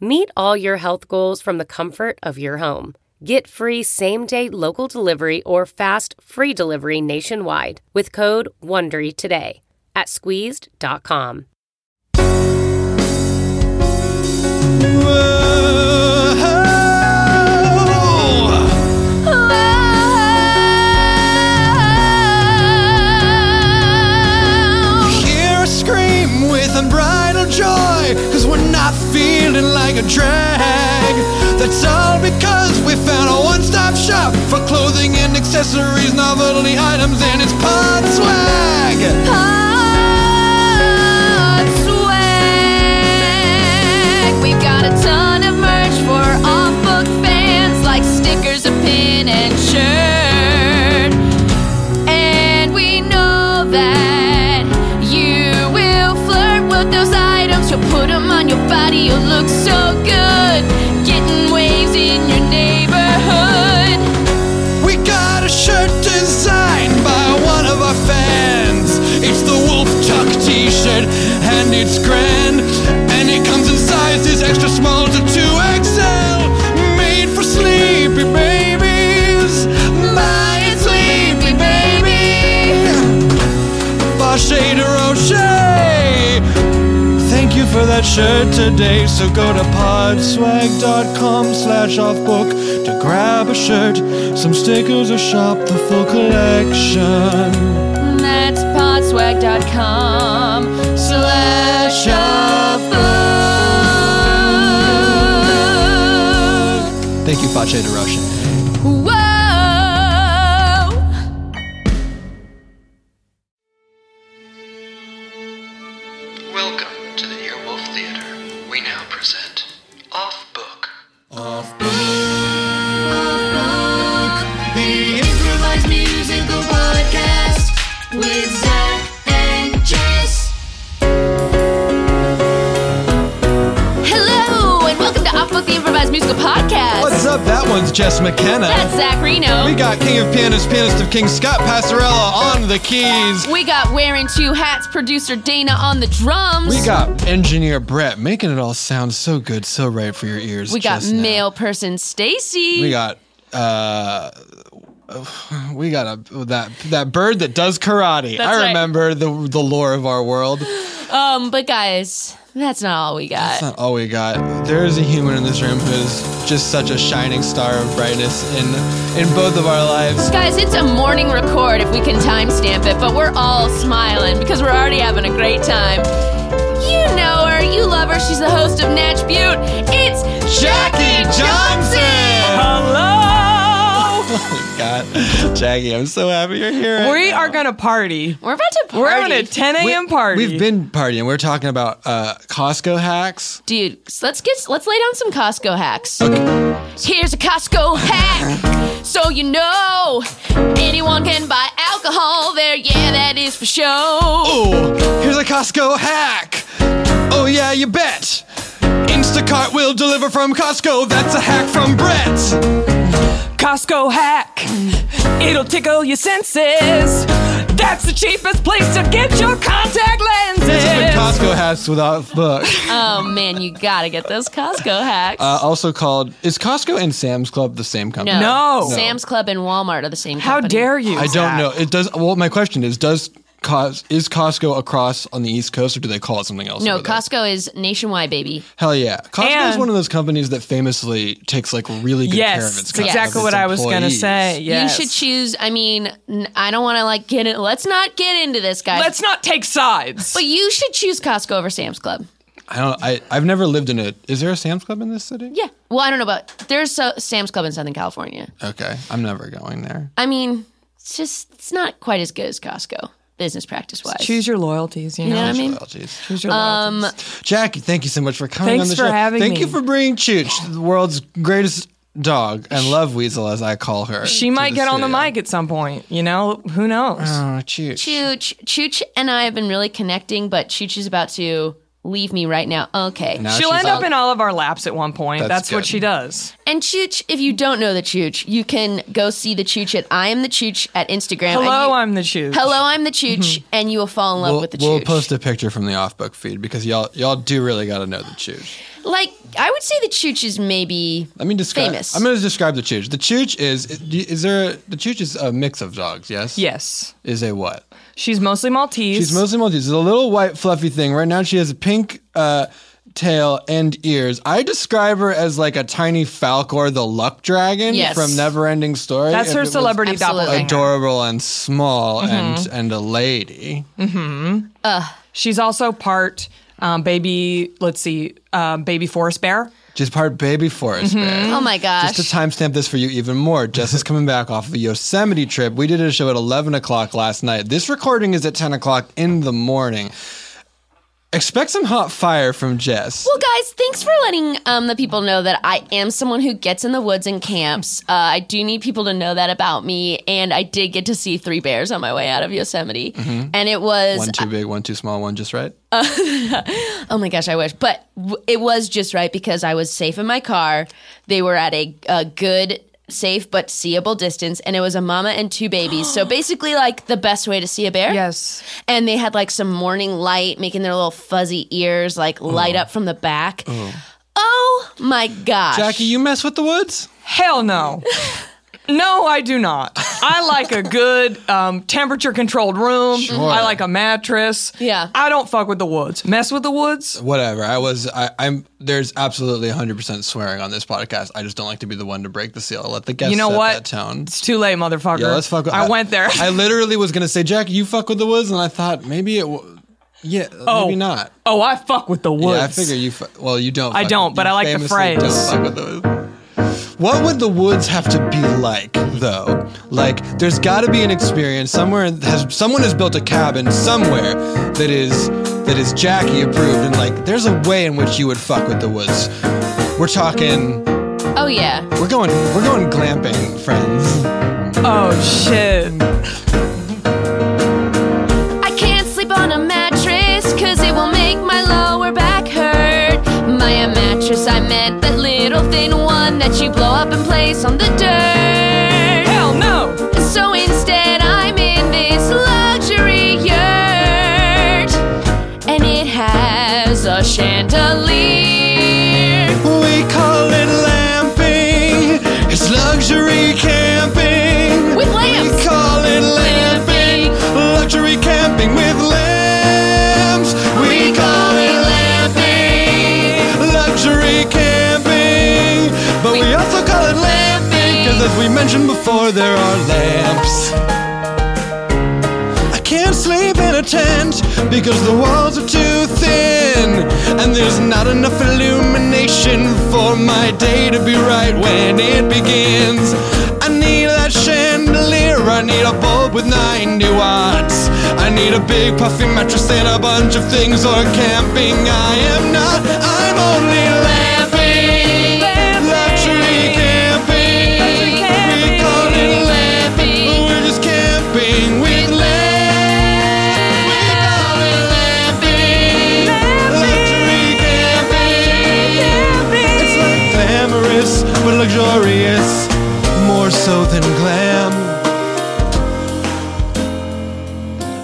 Meet all your health goals from the comfort of your home. Get free same day local delivery or fast free delivery nationwide with code WONDERY today at squeezed.com. Hear a scream with unbridled joy, cause we're not feeling like a drag. That's all because we found a one stop shop for clothing and accessories, novelty items, and it's Pod Swag. Pod swag. We've got a ton of merch for off-book fans, like stickers, a pin, and shirt. Body. You'll look so good, getting waves in your neighborhood. We got a shirt designed by one of our fans. It's the Wolf Tuck t shirt, and it's grand. That shirt today. So go to podswag.com slash offbook to grab a shirt, some stickers, or shop the full collection. That's podswag.com slash offbook. Thank you, Vache de Jess McKenna. That's Zach Reno. we got King of Pianists, pianist of King Scott Passarella on the keys. We got wearing two hats, producer Dana on the drums. We got engineer Brett making it all sound so good, so right for your ears. We got just now. male person Stacy. We got uh we got a that that bird that does karate. That's I right. remember the the lore of our world. Um, but guys, that's not all we got. That's not all we got. There is a human in this room who is just such a shining star of brightness in in both of our lives. Guys, it's a morning record if we can timestamp it, but we're all smiling because we're already having a great time. You know her, you love her, she's the host of Natch Beaut. It's Jackie Johnson! Hello! Oh God, Jackie, I'm so happy you're here. We now. are gonna party. We're about to party. We're having a 10 a.m. party. We've been partying. We're talking about uh, Costco hacks. Dude, let's get let's lay down some Costco hacks. Here's a Costco hack, so you know anyone can buy alcohol there. Yeah, that is for sure. Oh, here's a Costco hack. Oh yeah, you bet. Instacart will deliver from Costco. That's a hack from Brett. Costco hack. It'll tickle your senses. That's the cheapest place to get your contact lenses. This has been Costco hacks without book. Oh man, you gotta get those Costco hacks. Uh, also called is Costco and Sam's Club the same company? No. Sam's Club and Walmart are the same. How company. dare you? I don't Zach? know. It does. Well, my question is, does Cos- is Costco across on the East Coast, or do they call it something else? No. Costco is nationwide, baby. Hell yeah, Costco is And- one of those companies that famously takes like really good care of Yes, its that's exactly of its what I was gonna employees. say. Yes. You should choose. I mean, n- I don't want to like get it. Let's not get into this, guys. Let's not take sides. but you should choose Costco over Sam's Club. I don't. I I've never lived in it. Is there a Sam's Club in this city? Yeah. Well, I don't know about there's a Sam's Club in Southern California. Okay, I'm never going there. I mean, it's just it's not quite as good as Costco business practice wise. Choose your loyalties. You, You know know. what I mean? Loyalties. Choose your um, loyalties. Jackie, thank you so much for coming Thanks on the for show. having thank me. you for bringing Chooch, the world's greatest dog and love weasel, as I call her. she might get on the mic at some point. You know, who knows? Oh, Chooch. Chooch, Chooch, and I have been really connecting, but Chooch is about to leave me right now. Okay. Now She'll end up in all of our laps at one point. That's That's, what good. she does. And Chooch, if you don't know the Chooch, you can go see the Chooch at I am the Chooch at Instagram. and Hello, you- I'm the shoe. Hello, I'm the Chooch, mm-hmm. and you will fall in love We'll, with the Chooch. we'll post a picture from the off book feed because y'all y'all do really got to know the Chooch. like, I would say the Chooch is maybe Let me describe. famous. I'm going to describe the Chooch. The Chooch is is there a, the Chooch is a mix of dogs? Yes. Yes, Is a what? She's mostly Maltese. She's mostly Maltese. It's a little white fluffy thing. Right now she has a pink uh, tail and ears. I describe her as like a tiny Falcor the Luck Dragon Yes. from Neverending Story. That's If her it was celebrity Absolutely. doppelganger. Adorable and small Mm-hmm. and and a lady. She's also part um, baby. Let's see, um, baby forest bear. She's part baby forest Mm-hmm. bear. oh my gosh. Just to timestamp this for you even more, Jess is coming back off of a Yosemite trip. We did a show at 11 o'clock last night. This recording is at 10 o'clock in the morning. Expect some hot fire from Jess. Well, guys, thanks for letting um, the people know that I am someone who gets in the woods and camps. Uh, I do need people to know that about me, and I did get to see three bears on my way out of Yosemite, and it was One too big, one too small, one just right. oh my gosh, I wish, but w- it was just right because I was safe in my car. They were at a, a good. Safe but seeable distance, and it was a mama and two babies. So basically, like the best way to see a bear. Yes. And they had like some morning light, making their little fuzzy ears like oh. light up from the back. Oh. oh my gosh. Jackie, you mess with the woods? Hell no. no, I do not. I like a good um, temperature controlled room. I like a mattress. Yeah. I don't fuck with the woods. Mess with the woods. Whatever. I was. I, I'm. There's absolutely 100 percent swearing on this podcast. I just don't like to be the one to break the seal. Let the guests You know set what? that tone. It's too late, motherfucker. Yeah, let's fuck. With, I, went there. I literally was gonna say, Jack, you fuck with the woods, and I thought maybe it. W- yeah, Oh. maybe not. oh, I fuck with the woods. Yeah, I figure you. Fu- well, you don't. I don't, with- but I like the phrase. Don't fuck with the woods. What would the woods have to be like, though? Like, there's got to be an experience somewhere. Has someone has built a cabin somewhere that is that is Jackie approved, and like, there's a way in which you would fuck with the woods. We're talking. Oh yeah. We're going. We're going glamping, friends. oh, shit. I can't sleep on a mattress cause it will make my lower back hurt. My mattress, I meant little one that you blow up and place on the dirt. Hell no. So instead, I'm in this luxury yurt, and it has a chandelier. Before, there are lamps. I can't sleep in a tent because the walls are too thin and there's not enough illumination for my day to be right when it begins. I need that chandelier, I need a bulb with 90 watts. I need a big puffy mattress and a bunch of things or camping. I am not, I'm only southern glam.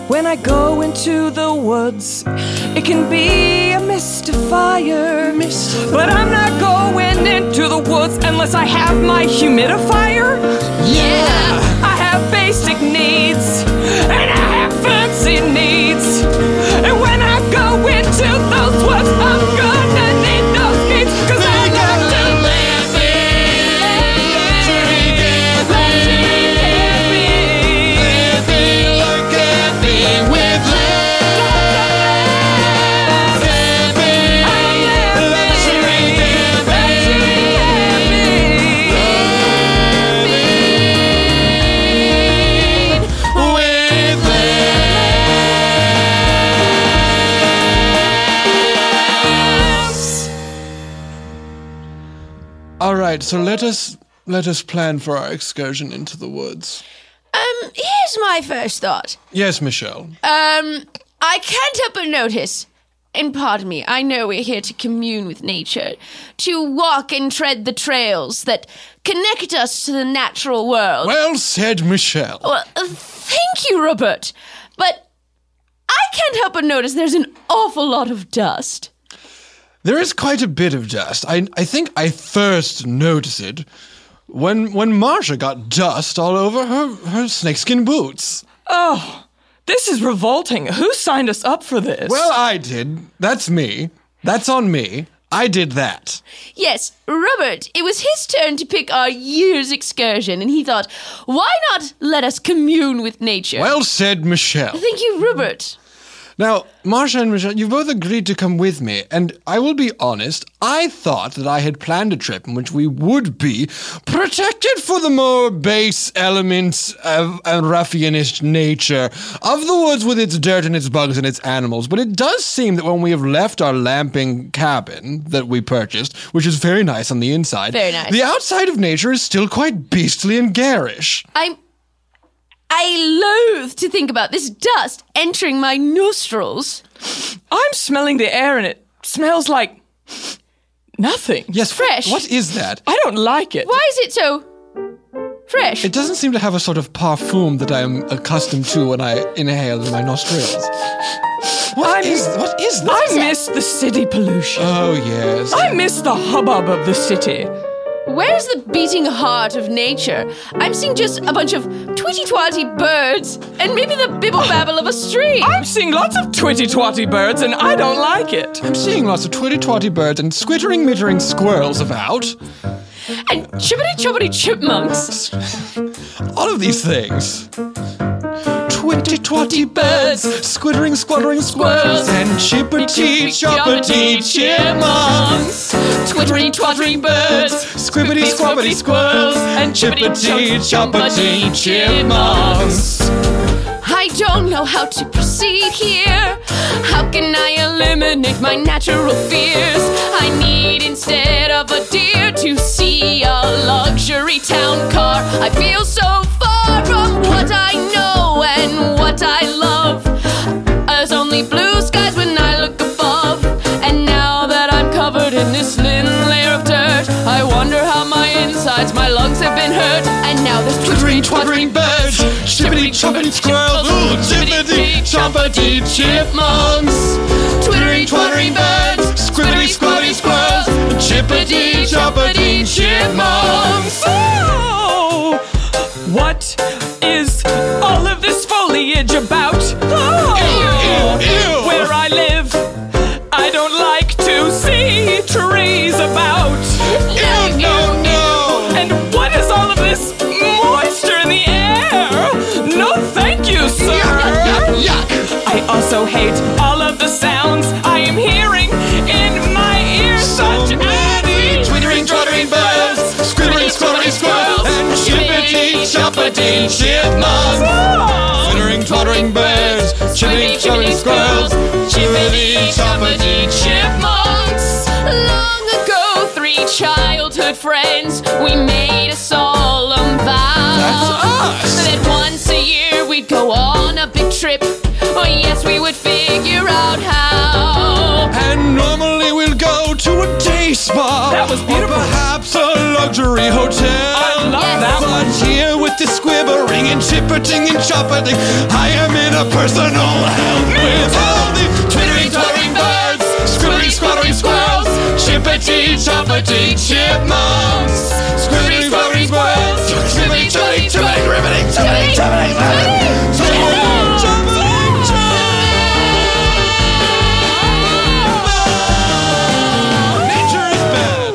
When I go into the woods, it can be a mystifier. mystifier. But I'm not going into the woods unless I have my humidifier. Yeah! I have basic needs, and I have fancy needs. And when I go into those woods, I'm going. Right, so let us let us plan for our excursion into the woods. Um, here's my first thought. Yes, Michelle. Um, I can't help but notice, and pardon me, I know we're here to commune with nature, to walk and tread the trails that connect us to the natural world. Well said, Michelle. Well, uh, thank you, Robert. But I can't help but notice there's an awful lot of dust. There is quite a bit of dust. I I think I first noticed it when when Marsha got dust all over her her snakeskin boots. Oh, this is revolting. Who signed us up for this? Well, I did. That's me. That's on me. I did that. Yes, Robert, it was his turn to pick our year's excursion, and he thought, why not let us commune with nature? Well said, Michelle. Thank you, Robert. Now, Marsha and Michelle, you both agreed to come with me, and I will be honest, I thought that I had planned a trip in which we would be protected for the more base elements of ruffianish nature of the woods with its dirt and its bugs and its animals. But it does seem that when we have left our lamping cabin that we purchased, which is very nice on the inside, Very nice. the outside of nature is still quite beastly and garish. I'm. I loathe to think about this dust entering my nostrils. I'm smelling the air and it smells like nothing. Yes, Fresh. What is that? I don't like it. Why is it so fresh? It doesn't seem to have a sort of parfum that I am accustomed to when I inhale in my nostrils. What I'm- is what is I miss the city pollution. oh yes. I miss the hubbub of the city. Where's the beating heart of nature? I'm seeing just a bunch of twitty twatty birds and maybe the bibble babble of a stream. I'm seeing lots of twitty twatty birds and I don't like it. I'm seeing lots of twitty twatty birds and squittering mittering squirrels about. And chippity choppity chipmunks. All of these things. Twitty twatty birds, squittering squattering squirrels, and chippity choppity chipmunks. Twittery twattery birds. Squibbity squabbity squirrels, and chippity choppity chipmunks. I don't know how to proceed here. How can I eliminate my natural fears? I need instead of a deer to see a luxury town car. I feel so far from what I know and what I love. There's only blue skies when I look above. And now that I'm covered in this thin layer of dirt, I wonder how my insides, my lungs have been hurt. And now there's Twittering, twattering birds, chippity choppity squirrels, ooh, chippity choppity chipmunks. Twittering, twattering birds, squibbity squabbity squirrels, chippity choppity Twittering, birds, chippity choppity squirrels, chippity choppity chipmunks. Long ago, three childhood friends, we made a solemn vow. That's us. That once a year we'd go on a big trip. Oh, yes, we would figure out how. And normally we'll go to a day spa. That was beautiful. Or perhaps a luxury hotel. I love Yes. that But here with the squibbering and chippeting and choppeting, I am in a personal hell with all the twittering, twittering birds, squibbering, squattering squirrels, chippity, choppity, chipmunks, squibbering, squattering squirrels, chippity, choppity, chippity, riveting. Nature is bad.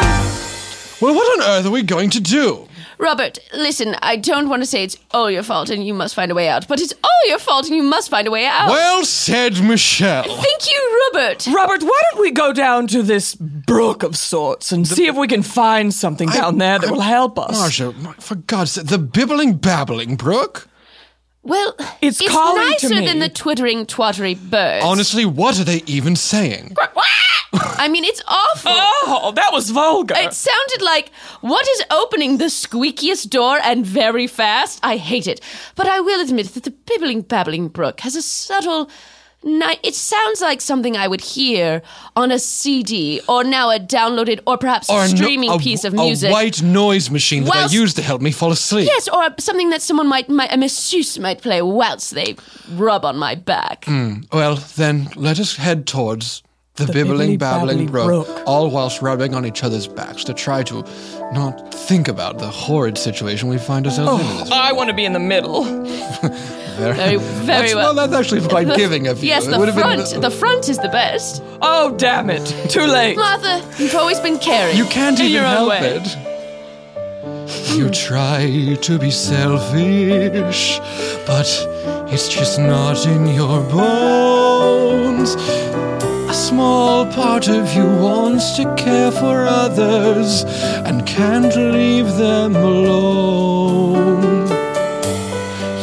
Well, what on earth are we going to do? Robert, listen, I don't want to say it's all your fault and you must find a way out, but it's all your fault and you must find a way out. Well said, Michelle. Thank you, Robert. Robert, why don't we go down to this brook of sorts and see if we can find something down there that will help us? Marcia, for God's sake, the bibbling babbling brook? Well, It's it's calling to nicer me. than the twittering twattery birds. Honestly, what are they even saying? I mean, it's awful. Oh, that was vulgar. It sounded like, what is opening the squeakiest door and very fast? I hate it. But I will admit that the bibbling babbling brook has a subtle. Ni- it sounds like something I would hear on a CD or now a downloaded or perhaps Or a a no- streaming a- piece of music. a white noise machine that Whilst- I use to help me fall asleep. Yes, or something that someone might, might a masseuse might play whilst they rub on my back. Hmm. Well, then let us head towards the, bibbling, babbling brook, all whilst rubbing on each other's backs to try to not think about the horrid situation we find ourselves in. in this I want to be in the middle. Very, very That's- well. That's actually quite giving of you. Yes, It the front. Been, the front is the best. Oh, damn it. Too late. Martha, you've always been caring. you can't In even your own help way. it. You try to be selfish, but it's just not in your bones. A small part of you wants to care for others and can't leave them alone.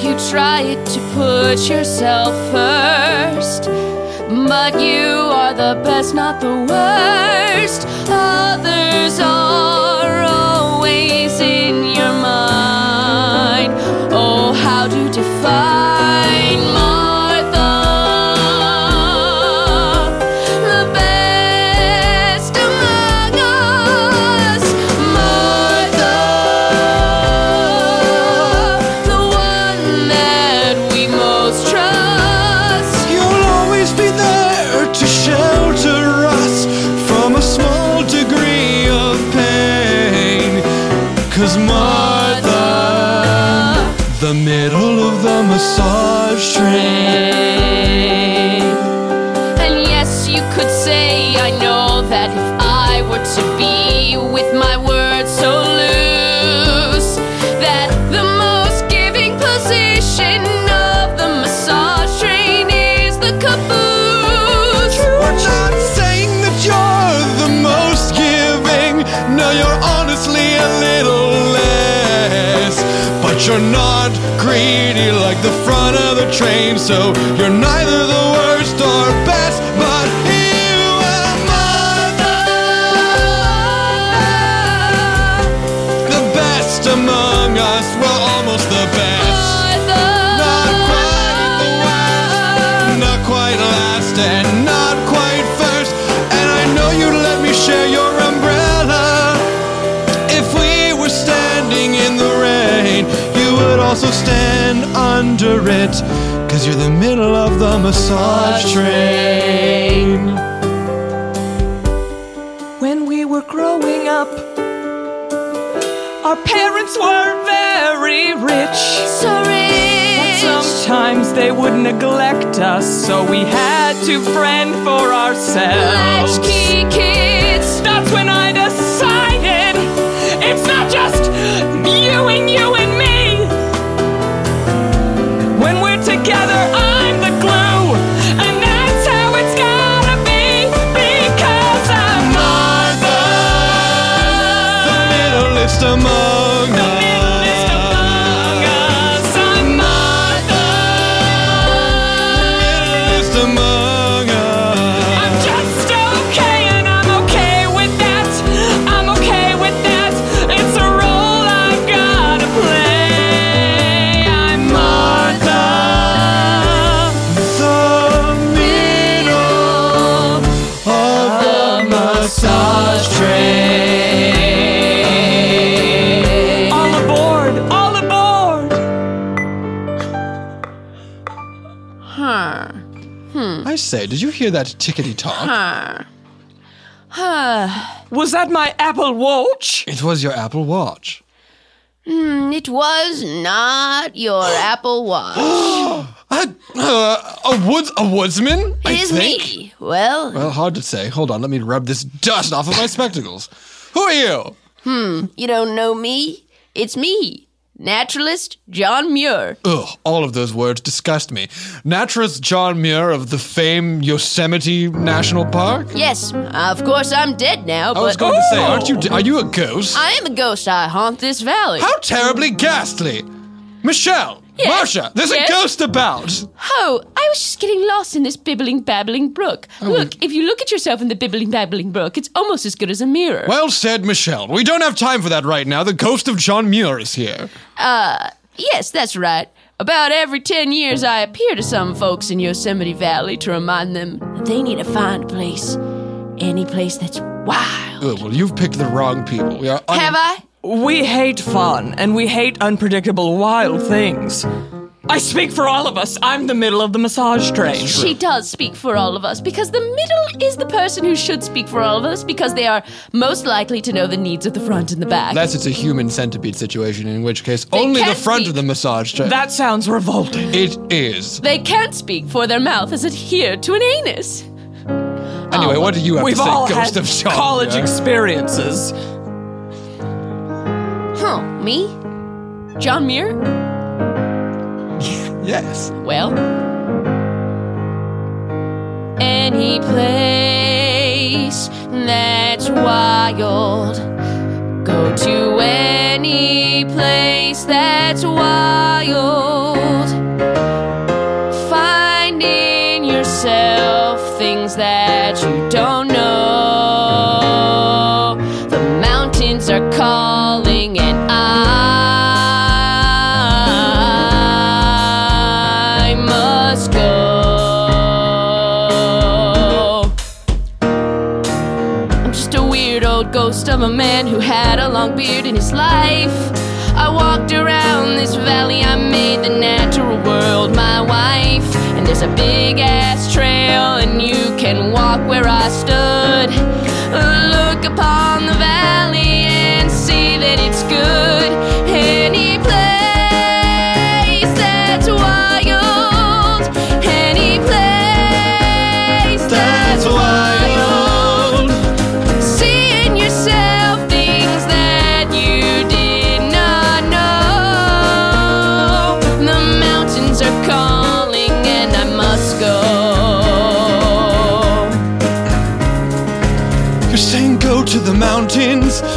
You try to put yourself first, but you are the best, not the worst. Others are massage train. And yes, you could say, I know that if I were to be with my you're not greedy like the front of the train. So you're neither the worst or best. Also stand under it. Cause you're the middle of the massage train. When we were growing up, our parents were very rich. So rich. Sometimes they would neglect us, so we had to friend for ourselves. Latchkey kids. That's when I decided it's not just you and you and hear that tickety talk? Was that my Apple Watch? It was your Apple Watch. It was not your Apple Watch. A, uh, a woods a woodsman? I It is think. me. Well, Well, hard to say. Hold on, let me rub this dust off of my spectacles. Who are you? Hmm, you don't know me? It's me, naturalist John Muir. Ugh, all of those words disgust me. Naturalist John Muir of the famed Yosemite National Park? Yes, of course I'm dead now, I was going to say, aren't you? Are you a ghost? I am a ghost. I haunt this valley. How terribly ghastly! Michelle, Marsha, there's Yes? a ghost about. Oh, I was just getting lost in this bibbling babbling brook. Oh, Look, if you look at yourself in the bibbling babbling brook, it's almost as good as a mirror. Well said, Michelle. We don't have time for that right now. The ghost of John Muir is here. Uh, yes, that's right. About every 10 years, I appear to some folks in Yosemite Valley to remind them that they need to find a place. Any place that's wild. Oh, well, you've picked the wrong people. We are un- Have I? We hate fun, and we hate unpredictable, wild things. I speak for all of us. I'm the middle of the massage train. She does speak for all of us because the middle is the person who should speak for all of us because they are most likely to know the needs of the front and the back. Unless it's a human centipede situation, in which case only the can't front speak. of the massage chair. That sounds revolting. it is. they can't speak for their mouth is adhered to an anus. Anyway, oh. what do you have We've to say, all Ghost had of John? college Muir? experiences. Huh, me? John Muir? Yes. Well, any place that's wild. Go to any place that's wild. Long beard in his life. I walked around this valley, I made the natural world my wife. And there's a big ass trail, and you can walk where I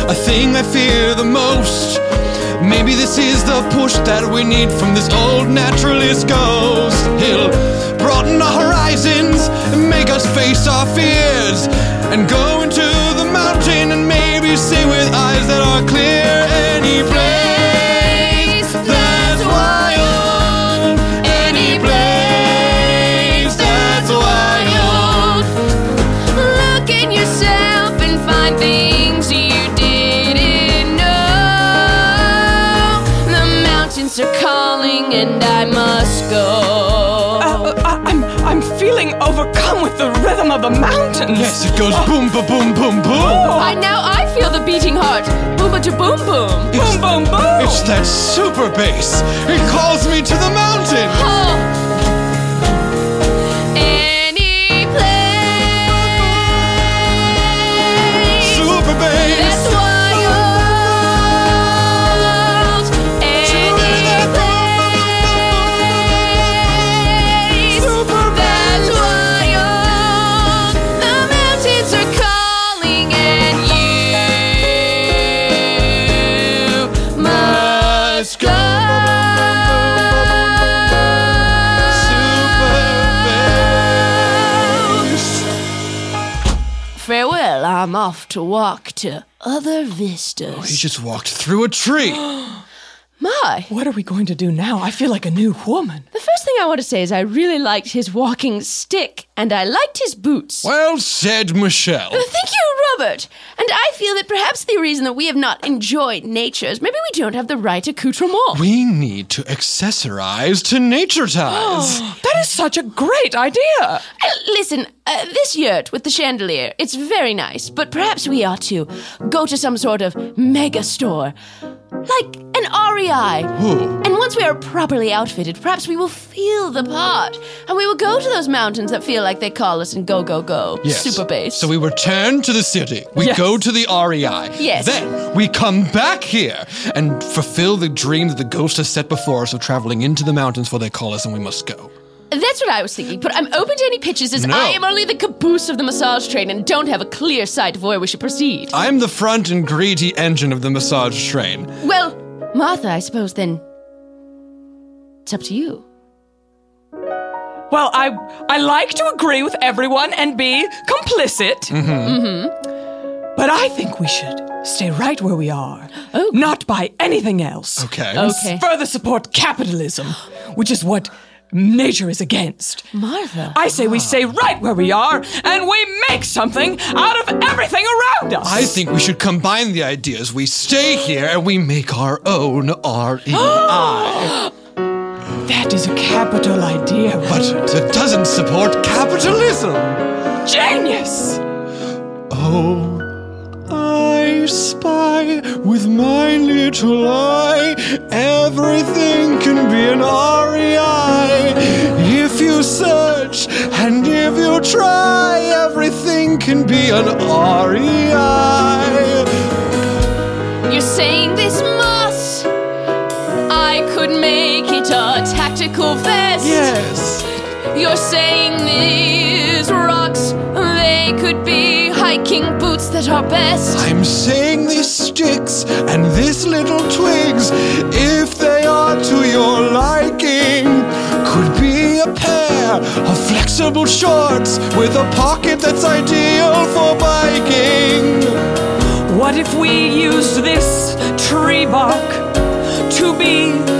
a thing I fear the most. Maybe this is the push that we need from this old naturalist ghost. He'll broaden our horizons and make us face our fears. And go into the mountain and maybe see with eyes that are clear. Any place overcome with the rhythm of the mountains. Yes, it goes boom, ba boom, boom, boom. Oh, I now I feel the beating heart. Boom, ba boom, boom. Boom, boom, boom. It's that super bass. It calls me to the mountain. Oh. I'm off to walk to other vistas. Oh, he just walked through a tree. My. What are we going to do now? I feel like a new woman. The first thing I want to say is I really liked his walking stick, and I liked his boots. Well said, Michelle. Thank you, Robert. And I feel that perhaps the reason that we have not enjoyed nature is maybe we don't have the right accoutrement. We need to accessorize to nature ties. That is such a great idea. Uh, listen, uh, this yurt with the chandelier, it's very nice, but perhaps we ought to go to some sort of mega store. Like an REI. Ooh. And once we are properly outfitted, perhaps we will feel the part. And we will go to those mountains that feel like they call us and go, go, go. Yes. Super bass. So we return to the city. We Yes. go to the REI. Yes. Then we come back here and fulfill the dream that the ghost has set before us of traveling into the mountains for they call us and we must go. That's what I was thinking, but I'm open to any pitches as No. I am only the caboose of the massage train and don't have a clear sight of where we should proceed. I'm the front and greedy engine of the massage train. well, Martha, I suppose then. It's up to you. Well, I I like to agree with everyone and be complicit. Mm-hmm. Mm-hmm. But I think we should stay right where we are. Oh. Not buy anything else. Okay. Okay. further support capitalism, which is what nature is against. Martha. I say we stay right where we are and we make something out of everything around us. I think we should combine the ideas. We stay here and we make our own E REI. that is a capital idea. but it doesn't support capitalism. Genius! Oh, I spy with my little eye. Everything can be an REI. If you search and if you try, everything can be an REI. You're saying this moss? I could make it a tactical vest. Yes. You're saying these rocks, they could be hiking boots that are best. I'm saying these sticks and this little twigs, if they are to your liking, could be a pair of flexible shorts with a pocket that's ideal for biking. What if we used this tree bark to be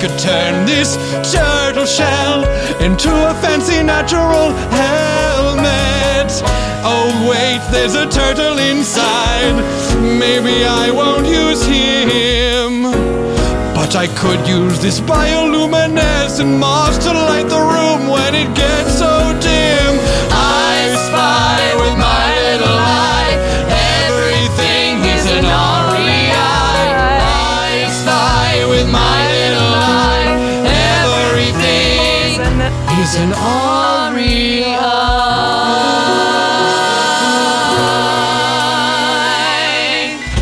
could turn this turtle shell into a fancy natural helmet. Oh, wait, there's a turtle inside. Maybe I won't use him. But I could use this bioluminescent moss to light the room when it gets so is an REI.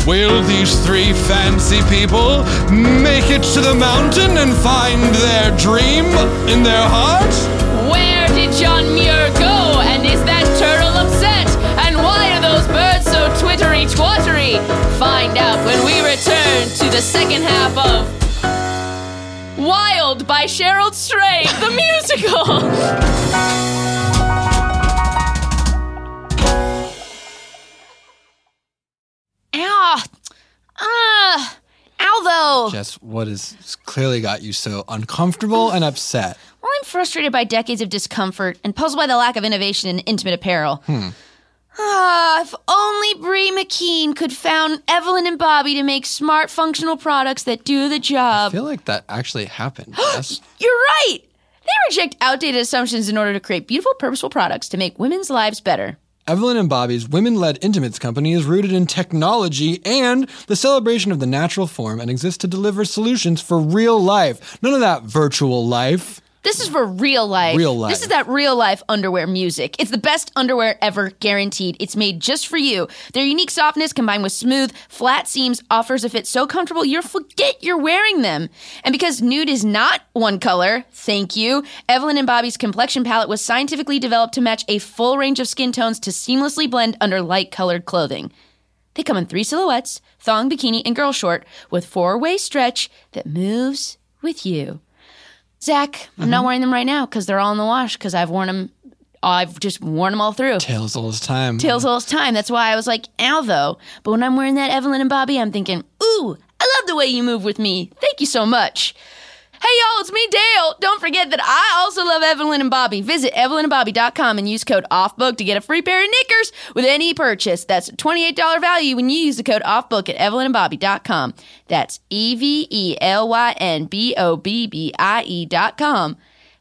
Will these three fancy people make it to the mountain and find their dream in their heart? Where did John Muir go? And is that turtle upset? And why are those birds so twittery twattery? Find out when we return to the second half of by Cheryl Strayed, the musical. Ow! Ah! Jess, what has clearly got you so uncomfortable and upset? Well, I'm frustrated by decades of discomfort and puzzled by the lack of innovation in intimate apparel. Ah, if only Bree McKeen could found Evelyn and Bobbie to make smart, functional products that do the job. I feel like that actually happened. You're right! They reject outdated assumptions in order to create beautiful, purposeful products to make women's lives better. Evelyn and Bobbie's women led intimates company is rooted in technology and the celebration of the natural form and exists to deliver solutions for real life. None of that virtual life. This is for real life. Real life. This is that real life underwear music. It's the best underwear ever, guaranteed. It's made just for you. Their unique softness combined with smooth, flat seams offers a fit so comfortable you'll forget you're wearing them. And because nude is not one color, thank you, Evelyn and Bobbie's complexion palette was scientifically developed to match a full range of skin tones to seamlessly blend under light colored clothing. They come in three silhouettes thong, bikini, and girl short with four way stretch that moves with you. Zach, I'm not mm-hmm. wearing them right now because they're all in the wash because I've worn them. I've just worn them all through. Tails all this time. Tails all this time. That's why I was like, ow, though. But when I'm wearing that Evelyn and Bobbie, I'm thinking, ooh, I love the way you move with me. Thank you so much. Hey y'all, it's me, Dale. Don't forget that I also love Evelyn and Bobbie. Visit evelynandbobbie.com and use code OFFBOOK to get a free pair of knickers with any purchase. That's a $28 value when you use the code OFFBOOK at evelynandbobbie.com. That's E V E L Y N B O B B I E.com.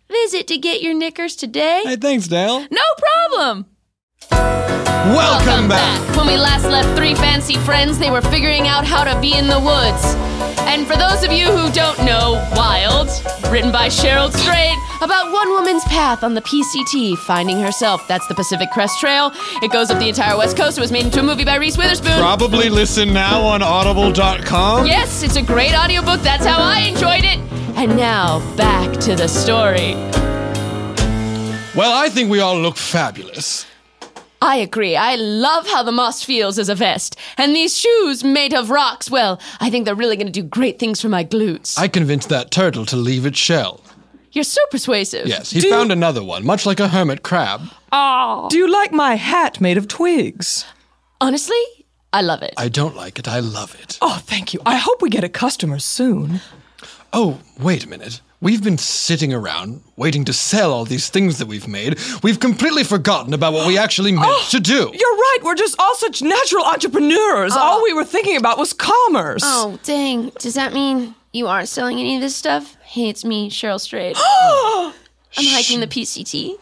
Visit to get your knickers today. Hey, thanks, Dale. No problem. Welcome, back. When we last left three fancy friends, they were figuring out how to be in the woods. And for those of you who don't know Wild, written by Cheryl Strayed, about one woman's path on the PCT, finding herself. That's the Pacific Crest Trail. It goes up the entire West Coast. It was made into a movie by Reese Witherspoon. Probably listen now on audible.com. Yes, it's a great audiobook. That's how I enjoyed it. And now, back to the story. Well, I think we all look fabulous. I agree. I love how the moss feels as a vest. And these shoes made of rocks, well, I think they're really going to do great things for my glutes. I convinced that turtle to leave its shell. You're so persuasive. Yes, he Do- found another one, much like a hermit crab. Oh. Do you like my hat made of twigs? Honestly, I love it. I don't like it, I love it. Oh, thank you. I hope we get a customer soon. Oh, wait a minute. We've been sitting around waiting to sell all these things that we've made. We've completely forgotten about what we actually meant oh, to do. You're right. We're just all such natural entrepreneurs. Oh. All we were thinking about was commerce. oh, dang. Does that mean you aren't selling any of this stuff? Hey, it's me, Cheryl Strayed. I'm hiking the PCT.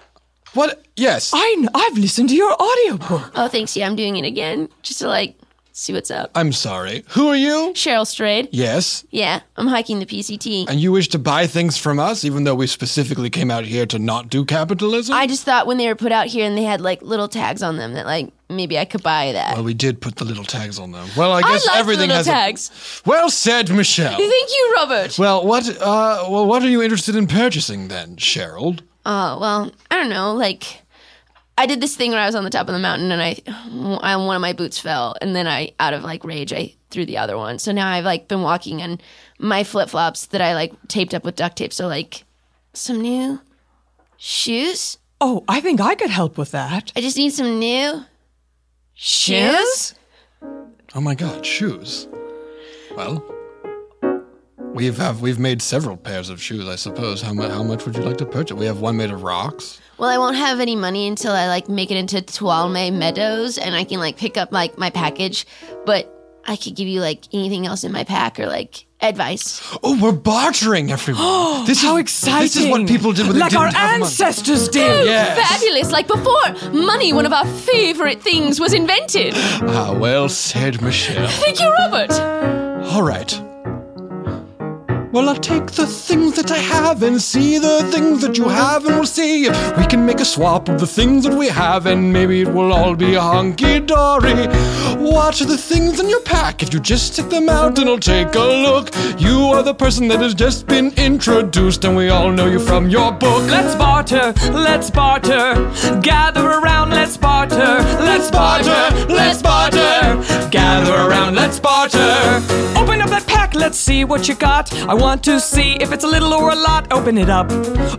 What? Yes. I, I've listened to your audiobook. Oh, thanks. Yeah, I'm doing it again. Just to, like, see what's up. I'm sorry. Who are you? Cheryl Strayed. Yes. Yeah, I'm hiking the PCT. And you wish to buy things from us, even though we specifically came out here to not do capitalism? I just thought when they were put out here and they had, like, little tags on them that, like, maybe I could buy that. well, we did put the little tags on them. Well, I guess like the everything little has tags. A... Well said, Michelle. Thank you, Robert. well, what? Uh, well, what are you interested in purchasing then, Cheryl? Oh, well, I don't know. Like, I did this thing where I was on the top of the mountain and I, I one of my boots fell, and then I, out of like rage, I threw the other one. So now I've like been walking on my flip flops that I like taped up with duct tape. So like, some new shoes. Oh, I think I could help with that. I just need some new Shoes? Oh my God, shoes. Well, we've have we've made several pairs of shoes. I suppose. How much? How much would you like to purchase? We have one made of rocks. Well, I won't have any money until I like make it into Tuolumne Meadows and I can like pick up like my package, but I could give you like anything else in my pack or like advice. Oh, we're bartering, everyone. this How is exciting! This is what people did when like they our didn't have money. ancestors did. Yes. Fabulous! Like before, money, one of our favorite things, was invented. Ah, well said, Michelle. Thank you, Robert. All right. Well, I'll take the things that I have and see the things that you have, and we'll see if we can make a swap of the things that we have, and maybe it will all be hunky dory. Watch the things in your pack. If you just take them out and I'll take a look, you are the person that has just been introduced, and we all know you from your book. Let's barter, let's barter. Gather around, let's barter. Let's barter, let's barter. Gather around, let's barter. Open up that pack, let's see what you got. I want to see if it's a little or a lot. Open it up.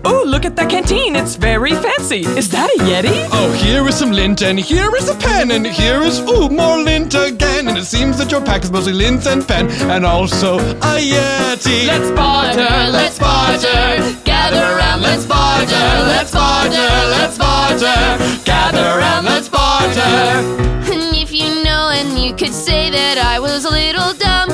Ooh, look at that canteen, it's very fancy. Is that a Yeti? Oh, here is some lint, and here is a pen, and here is, ooh, more lint again. And it seems that your pack is mostly lint and pen, and also a Yeti. Let's barter, let's barter. Gather around, let's barter. Let's barter, let's barter. gather around, let's barter. And if you know, and you could say that I was a little dumb.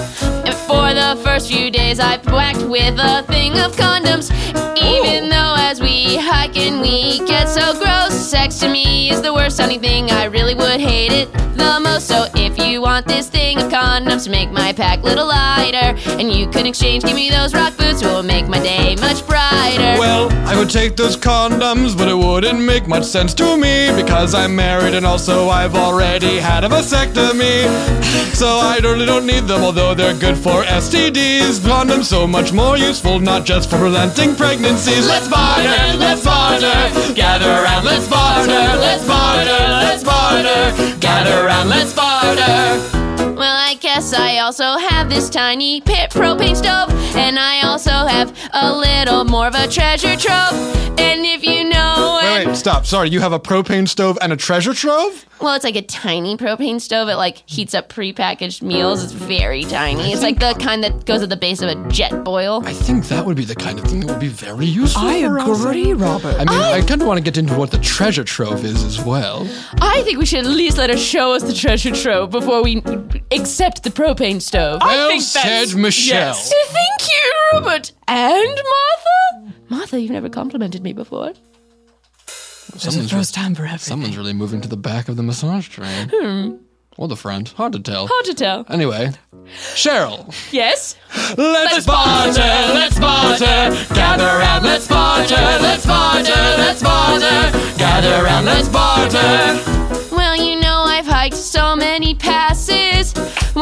And for the first few days, I whacked with a thing of condoms. Even though as we hike and we get so gross, sex to me is the worst sounding thing. I really would hate it the most. So if you want this thing of condoms to make my pack a little lighter, and you could exchange, give me those rock boots, it will make my day much brighter. Well, I would take those condoms, but it wouldn't make much sense to me because I'm married and also I've already had a vasectomy. So I really don't need them, although they're good for STDs. So much more useful, not just for preventing pregnancies. Let's barter, let's barter, gather around, let's barter, let's barter, let's barter, gather around, let's barter. Well, I guess I also have this tiny pit propane stove, and I also have a little more of a treasure trove. And if you know, Wait, wait, stop. Sorry, you have a propane stove and a treasure trove? Well, it's like a tiny propane stove. It like heats up prepackaged meals. It's very tiny. It's like the kind that goes at the base of a Jetboil. I think that would be the kind of thing that would be very useful. I for us. agree, Robert. I mean, oh! I kind of want to get into what the treasure trove is as well. I think we should at least let her show us the treasure trove before we accept the propane stove. well think that's- said, Michelle. yes. Thank you, Robert. And Martha? Martha, you've never complimented me before. It's the first time for everything. Someone's really moving to the back of the massage train. Hmm. Or the front. Hard to tell. Hard to tell. Anyway, Cheryl. Yes? Let's barter, let's barter, gather round, let's barter, let's barter, let's barter, gather round, let's barter. Well, you know I've hiked so many passes.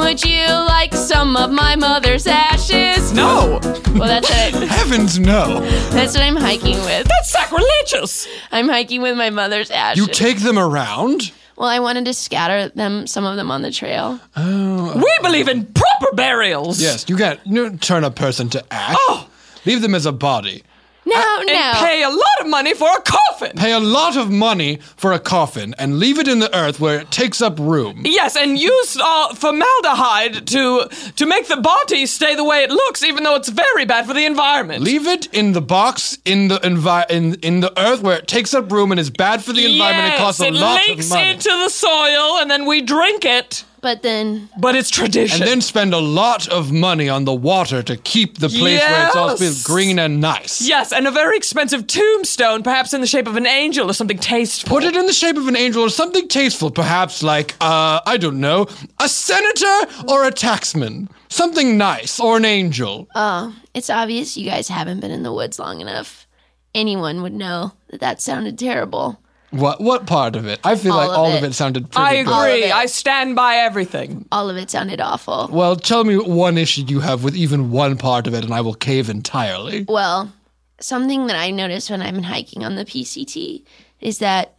Would you like some of my mother's ashes? No, Well, that's it. Heavens no. That's what I'm hiking with. that's sacrilegious. I'm hiking with my mother's ashes. You take them around? well, I wanted to scatter them, some of them on the trail. Oh. We believe in proper burials. Yes, you can't you don't turn a person to ash. Oh. Leave them as a body. No, And no. pay a lot of money for a coffin. Pay a lot of money for a coffin and leave it in the earth where it takes up room. Yes, and use uh, formaldehyde to to make the body stay the way it looks, even though it's very bad for the environment. Leave it in the box in the envi- in in the earth where it takes up room and is bad for the environment. yes, it costs a it lot of money. It leaks into the soil, and then we drink it. But then, But it's tradition. and then spend a lot of money on the water to keep the place where it's all Yes. green and nice. yes, and a very expensive tombstone, perhaps in the shape of an angel or something tasteful. Put it in the shape of an angel or something tasteful, perhaps like, uh, I don't know, a senator or a taxman. Something nice or an angel. oh, it's obvious you guys haven't been in the woods long enough. Anyone would know that that sounded terrible. What what part of it? I feel All like of all of it. it sounded I pretty good. agree. it. I stand by everything. All of it sounded awful. Well, tell me one issue you have with even one part of it, and I will cave entirely. Well, something that I notice when I'm hiking on the PCT is that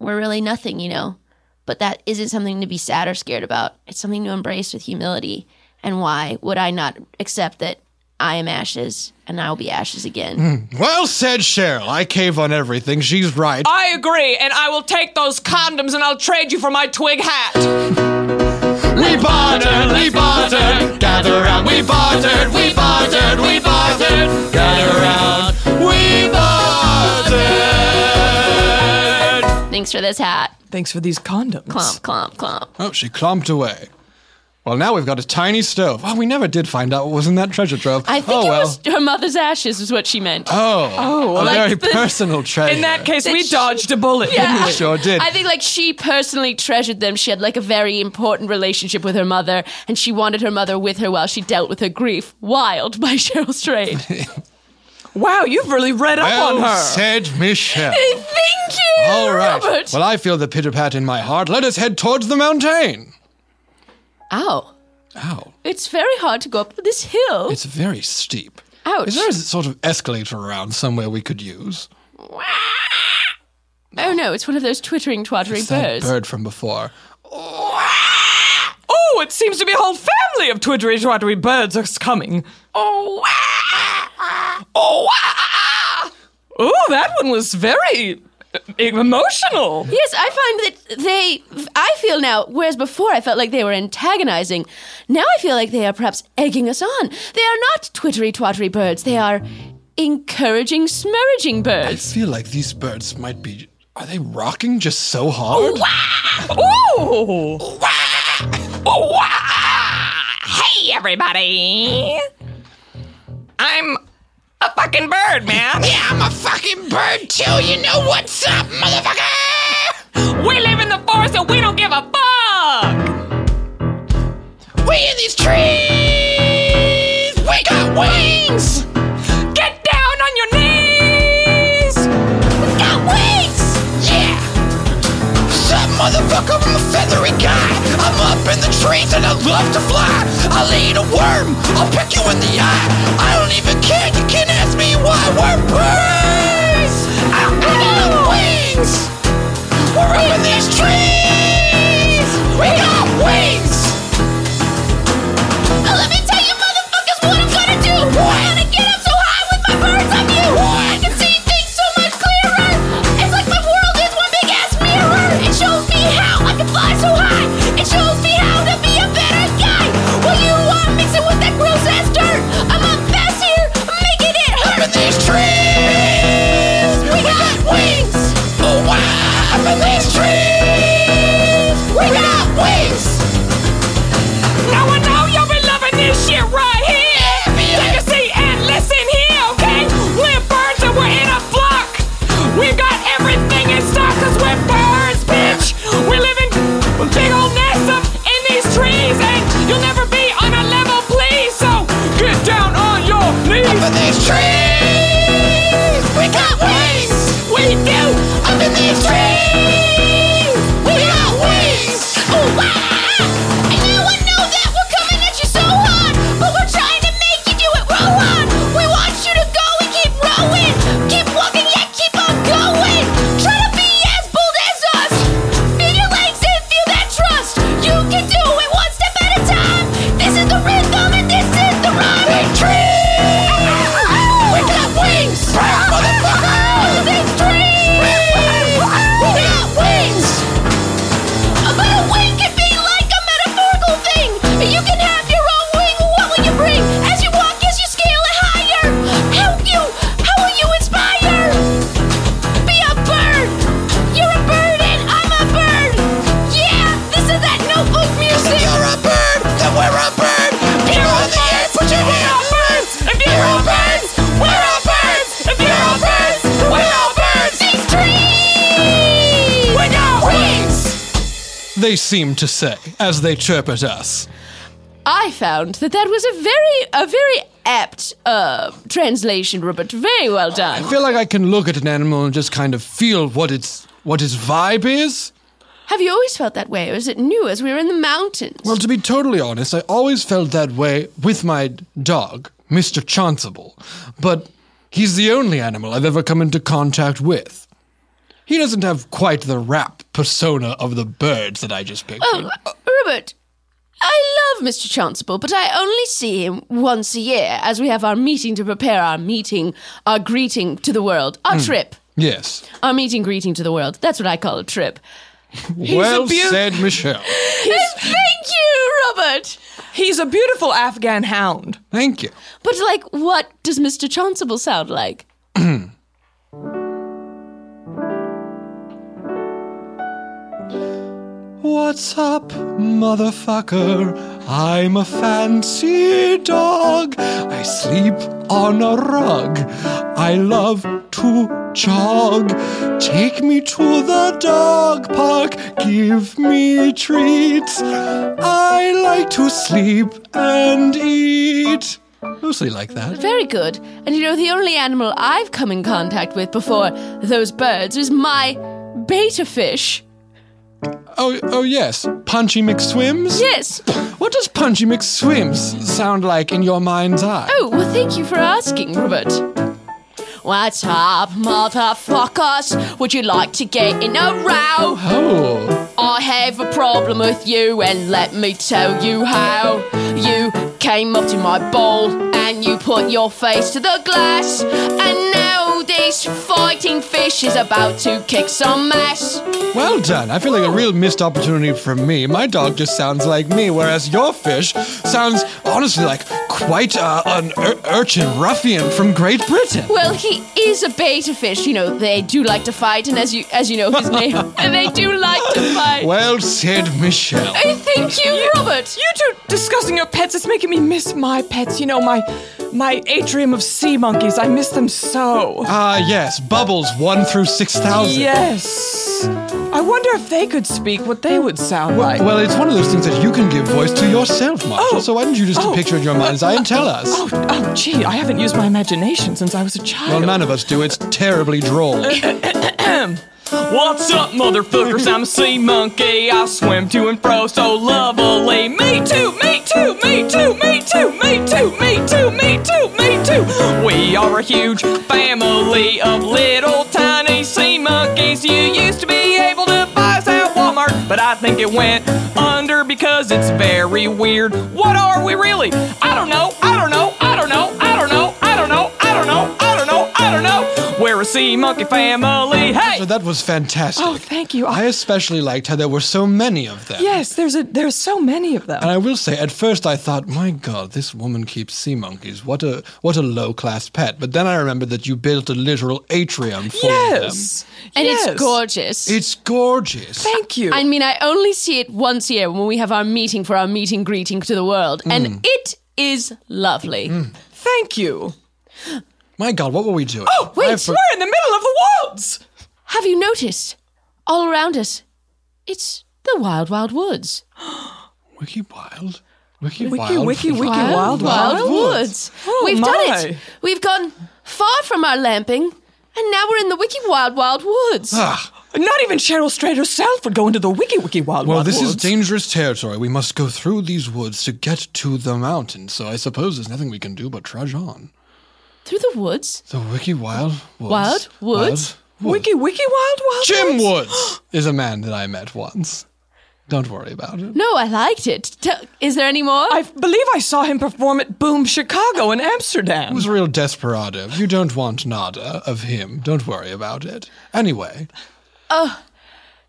we're really nothing, you know. But that isn't something to be sad or scared about. It's something to embrace with humility. And why would I not accept that I am ashes and I will be ashes again? Hmm. Well said, Cheryl. I cave on everything. She's right. I agree, and I will take those condoms and I'll trade you for my twig hat. We bartered, we bartered, gather round, we bartered, we bartered, we bartered, gather round, we bartered. Thanks for this hat. Thanks for these condoms. Clomp, clomp, clomp. Oh, she clomped away. Well, now we've got a tiny stove. Oh, we never did find out what was in that treasure trove. I think oh, it well. was her mother's ashes, is what she meant. Oh, oh, a like very the- personal treasure. In that case, That we sh- dodged a bullet. Yeah. We sure did. I think like she personally treasured them. She had like a very important relationship with her mother, and she wanted her mother with her while she dealt with her grief. Wild by Cheryl Strayed. Wow, you've really read up on her. said Michelle. Thank you, All right. Robert. Well, I feel the pitter pat in my heart. Let us head towards the mountain. Ow! Ow. It's very hard to go up this hill. It's very steep. Ouch! Is there a sort of escalator around somewhere we could use? oh no! It's one of those twittering, twattering That birds. bird from before. Oh, it seems to be a whole family of twittery twattery birds are coming. Oh, wow. oh. Oh, that one was very emotional. Yes, I find that they. I feel now, whereas before I felt like they were antagonizing. Now I feel like they are perhaps egging us on. They are not twittery, twattery birds. They are encouraging, smurging birds. I birds. feel like these birds might be. Are they rocking just so hard? Oh, oh. Hey, everybody. I'm a fucking bird, man. Yeah, I'm a fucking bird too. You know what's up, motherfucker? We live in the forest and we don't give a fuck. We in these trees. We got wings. Motherfucker? I'm a feathery guy. I'm up in the trees and I love to fly. I'll eat a worm. I'll pick you in the eye. I don't even care. You can ask me why we're birds. I got wings. We're up in these trees. Seem to say as they chirp at us. I found that that was a very, a very apt uh, translation, Robert. Very well done. I feel like I can look at an animal and just kind of feel what its what its vibe is. Have you always felt that way, or is it new as we were in the mountains? Well, to be totally honest, I always felt that way with my dog, Mr. Chancellor. But he's the only animal I've ever come into contact with. He doesn't have quite the rap persona of the birds that I just pictured. Oh, uh, Robert, I love Mr. Chancellor, but I only see him once a year as we have our meeting to prepare our meeting, our greeting to the world, our trip. yes. Our meeting greeting to the world. That's what I call a trip. well a beau- said, Michelle. Thank you, Robert. He's a beautiful Afghan hound. Thank you. But, like, what does Mr. Chancellor sound like? What's up, motherfucker? I'm a fancy dog. I sleep on a rug. I love to jog. Take me to the dog park. Give me treats. I like to sleep and eat. Mostly like that. Very good. And you know, the only animal I've come in contact with before those birds is my beta fish. Oh, oh yes. Punchy McSwims? Yes. What does Punchy McSwims sound like in your mind's eye? Oh, well, thank you for asking, Robert. What's up, motherfuckers? Would you like to get in a row? Oh. I have a problem with you, and let me tell you how. You came up to my bowl and you put your face to the glass, and now this fighting fish is about to kick some ass. Well done. I feel like a real missed opportunity for me. My dog just sounds like me, whereas your fish sounds honestly like quite uh, an ur- urchin ruffian from Great Britain. Well, he is a beta fish. You know, they do like to fight, and as you as you know his name, and they do like to fight. Well said, Michelle. Oh, thank you, Robert. You two discussing your pets, it's making me miss my pets. You know, my my atrium of sea monkeys. I miss them so. Ah, Uh, yes, Bubbles 1 through 6,000. Yes. I wonder if they could speak what they would sound like. Well, it's one of those things that you can give voice to yourself, Marshall. Oh. So why don't you just Oh. picture in your mind's eye and tell us? Oh, oh, gee, I haven't used my imagination since I was a child. Well, none of us do. It's terribly droll. What's up, motherfuckers? I'm a sea monkey. I swim to and fro so lovely. Me too, me too, me too, me too, me too, me too, me too, me too. We are a huge family of little tiny sea monkeys. You used to be able to buy us at Walmart, but I think it went under because it's very weird. What are we really? I don't know, I don't know, I don't know, I don't know, We're sea monkey family. Hey! So that was fantastic. Oh, thank you. I especially liked how there were so many of them. Yes, there's a there's so many of them. And I will say, at first I thought, my God, this woman keeps sea monkeys. What a what a low class pet. But then I remembered that you built a literal atrium for them. yes. And yes. it's gorgeous. It's gorgeous. Thank you. I mean, I only see it once a year when we have our meeting for our meeting greeting to the world, Mm. and it is lovely. Thank you. My God, what were we doing? Oh, wait, for- we're in the middle of the woods. Have you noticed? All around us, it's the wild, wild woods. Wiki Wild. Wiki, Wiki, Wild wiki, Woods. wiki, wild, Wild wild. Woods. Oh, We've done my. it. We've gone far from our lamping, and now we're in the Wiki Wild Wild Woods. Ah, Not even Cheryl Strayed herself would go into the wiki, wiki, wild, Woods. well, wild this is woods. dangerous territory. We must go through these woods to get to the mountain. So I suppose there's nothing we can do but trudge on. Through the woods. The Wiki Wild Woods. Wild Woods? Wiki, wiki, wild, wild. Jim woods. Woods is a man that I met once. Don't worry about it. No, I liked it. T- is there any more? I believe I saw him perform at Boom Chicago in He Amsterdam. was a real desperado. You don't want nada of him. Don't worry about it. Anyway,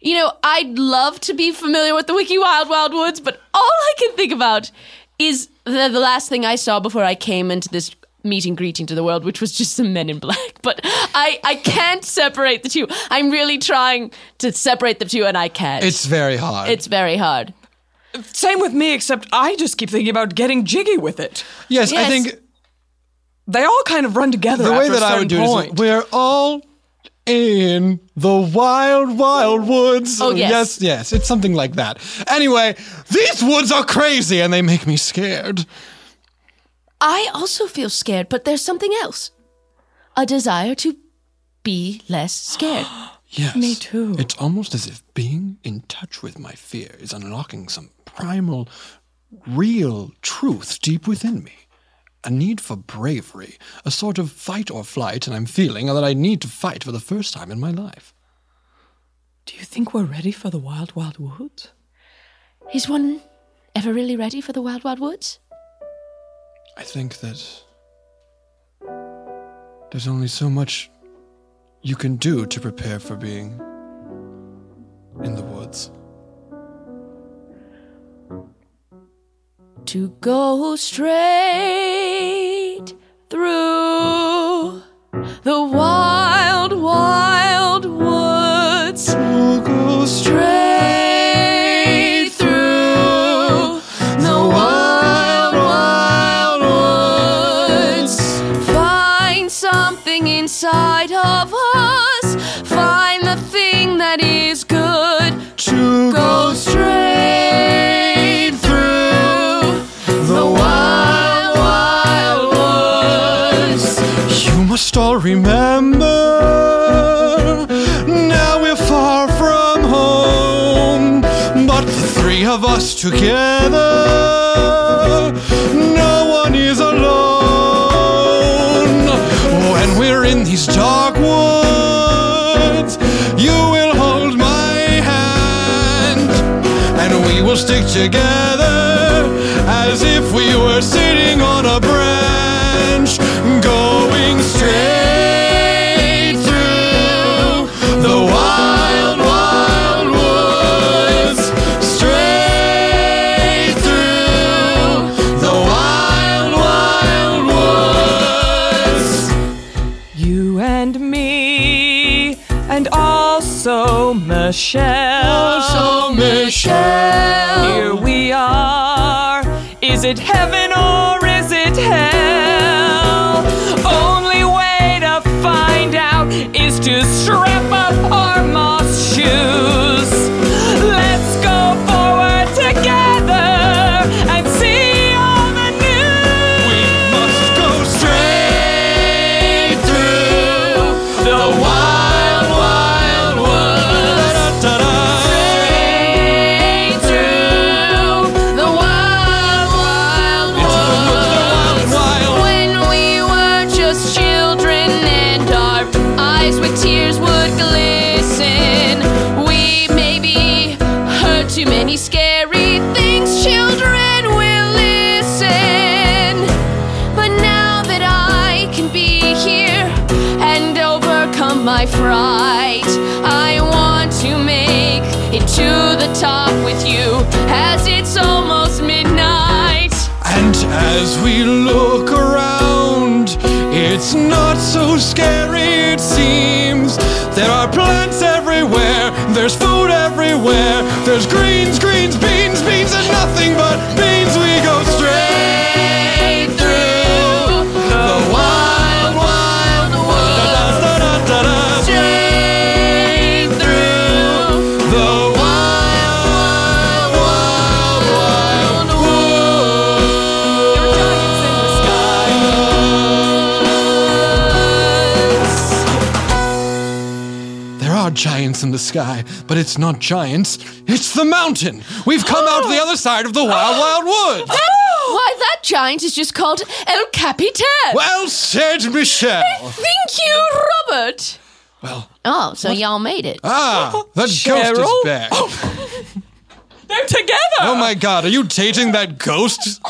You know, I'd love to be familiar with the Wiki Wild Wild Woods, but all I can think about is the, the last thing I saw before I came into this meeting greeting to the world, which was just some men in black. But I, I can't separate the two. I'm really trying to separate the two, and I can't. it's very hard. it's very hard. Same with me, except I just keep thinking about getting jiggy with it. yes, I Yes. think They all kind of run together. the way after a that I would do certain point. is we're all in the wild, wild woods. Oh, yes. yes, yes. It's something like that. Anyway, these woods are crazy and they make me scared. I also feel scared, but there's something else a desire to be less scared. Yes. Me too. It's almost as if being in touch with my fear is unlocking some primal, real truth deep within me. A need for bravery, a sort of fight or flight, and I'm feeling that I need to fight for the first time in my life. Do you think we're ready for the wild, wild woods? Is one ever really ready for the Wild Wild Woods? I think that there's only so much you can do to prepare for being in the woods. To go straight through the wild, wild woods. Go Straight together, Michelle. So, Michelle. Here we are. Is it heaven or it's not so scary, it seems. There are plants everywhere, there's food everywhere, there's greens, greens, giants in the sky, but it's not giants, it's the mountain. We've come out the other side of the wild, wild woods. Why, that giant is just called El Capitan. Well said, Michelle. Thank you, Robert. Well, Oh, so y'all made it. ah, the ghost is back. They're together. Oh my god, are you dating that ghost?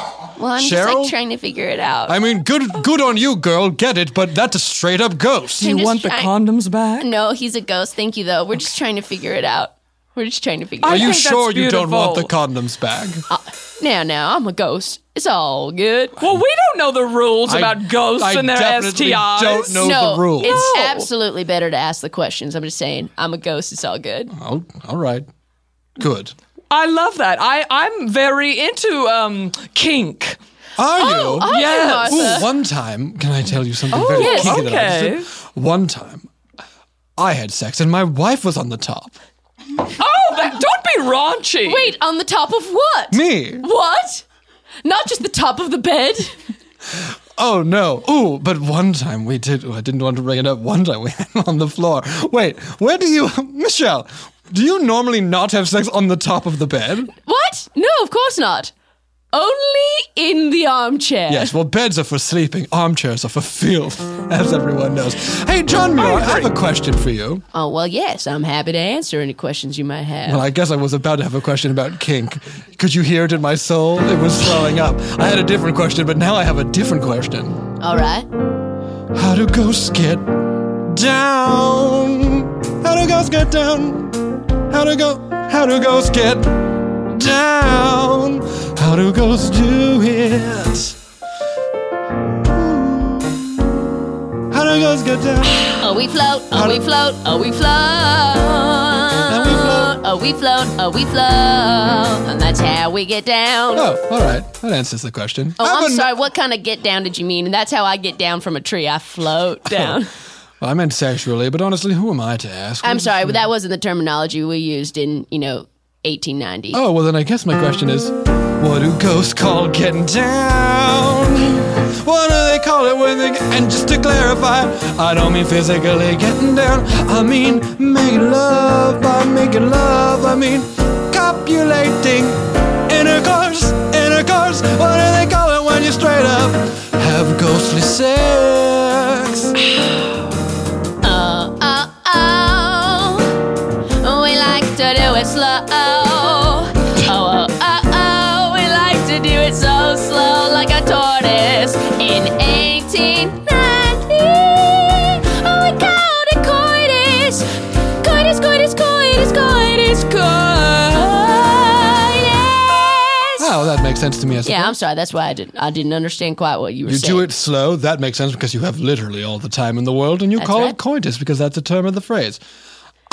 Well, I'm just like trying to figure it out. I mean, good good on you, girl, get it, but that's a straight up ghost. Do you just want the trying- condoms back? no, he's a ghost. Thank you, though. We're just trying to figure it out. We're just trying to figure Are it you think that's sure you don't want the condoms back? Uh, out. Now, now, I'm a ghost. It's all good. Well, we don't know the rules I- about ghosts I and their definitely STIs. don't know no, the rules. it's No. absolutely better to ask the questions. I'm just saying, I'm a ghost. It's all good. Oh, all right. Good. I love that. I I'm very into um kink. Are you? Okay, Yes. Martha. Ooh, one time, can I tell you something very yes. kinky that I just Okay. did? One time, I had sex and my wife was on the top. Oh, that, don't be raunchy. Wait, on the top of what? Me? What? Not just the top of the bed. Oh no. Ooh, but one time we did. ooh, I didn't want to bring it up. One time we had on the floor. Wait, where do you, Michelle? Do you normally not have sex on the top of the bed? What? No, of course not. Only in the armchair. Yes. Well, beds are for sleeping. Armchairs are for filth, as everyone knows. Hey, John Muir, I have a question for you. Oh, well, yes, I'm happy to answer any questions you might have. Well, I guess I was about to have a question about kink. Could you hear it in my soul? It was swelling up. I had a different question, but now I have a different question. All right. How do ghosts get down? How do ghosts get down? How do go? How do ghosts get down? How do ghosts do it? How do ghosts get down? Oh, we float, oh, we float, oh, we float. we float. Oh, we float, oh, we float. And that's how we get down. Oh, all right. That answers the question. Oh, I'm an- sorry. What kind of get down did you mean? And that's how I get down from a tree. I float down. Well, I meant sexually, but honestly, who am I to ask? I'm sorry, but that wasn't the terminology we used in, you know, 1890. Oh, well, then I guess my question is what do ghosts call getting down? What do they call it when they. And just to clarify, I don't mean physically getting down. I mean making love. By making love, I mean copulating. Intercourse, intercourse. What do they call it when you straight up have ghostly sex? Tortoise in 1890. Oh, we called it coitus. Coitus, coitus, coitus, coitus, coitus. Oh, that makes sense to me. Yeah, I'm sorry. That's why I didn't. I didn't understand quite what you were saying. You saying. do it slow. That makes sense because you have literally all the time in the world, and you That's call right. it coitus because that's a term of the phrase.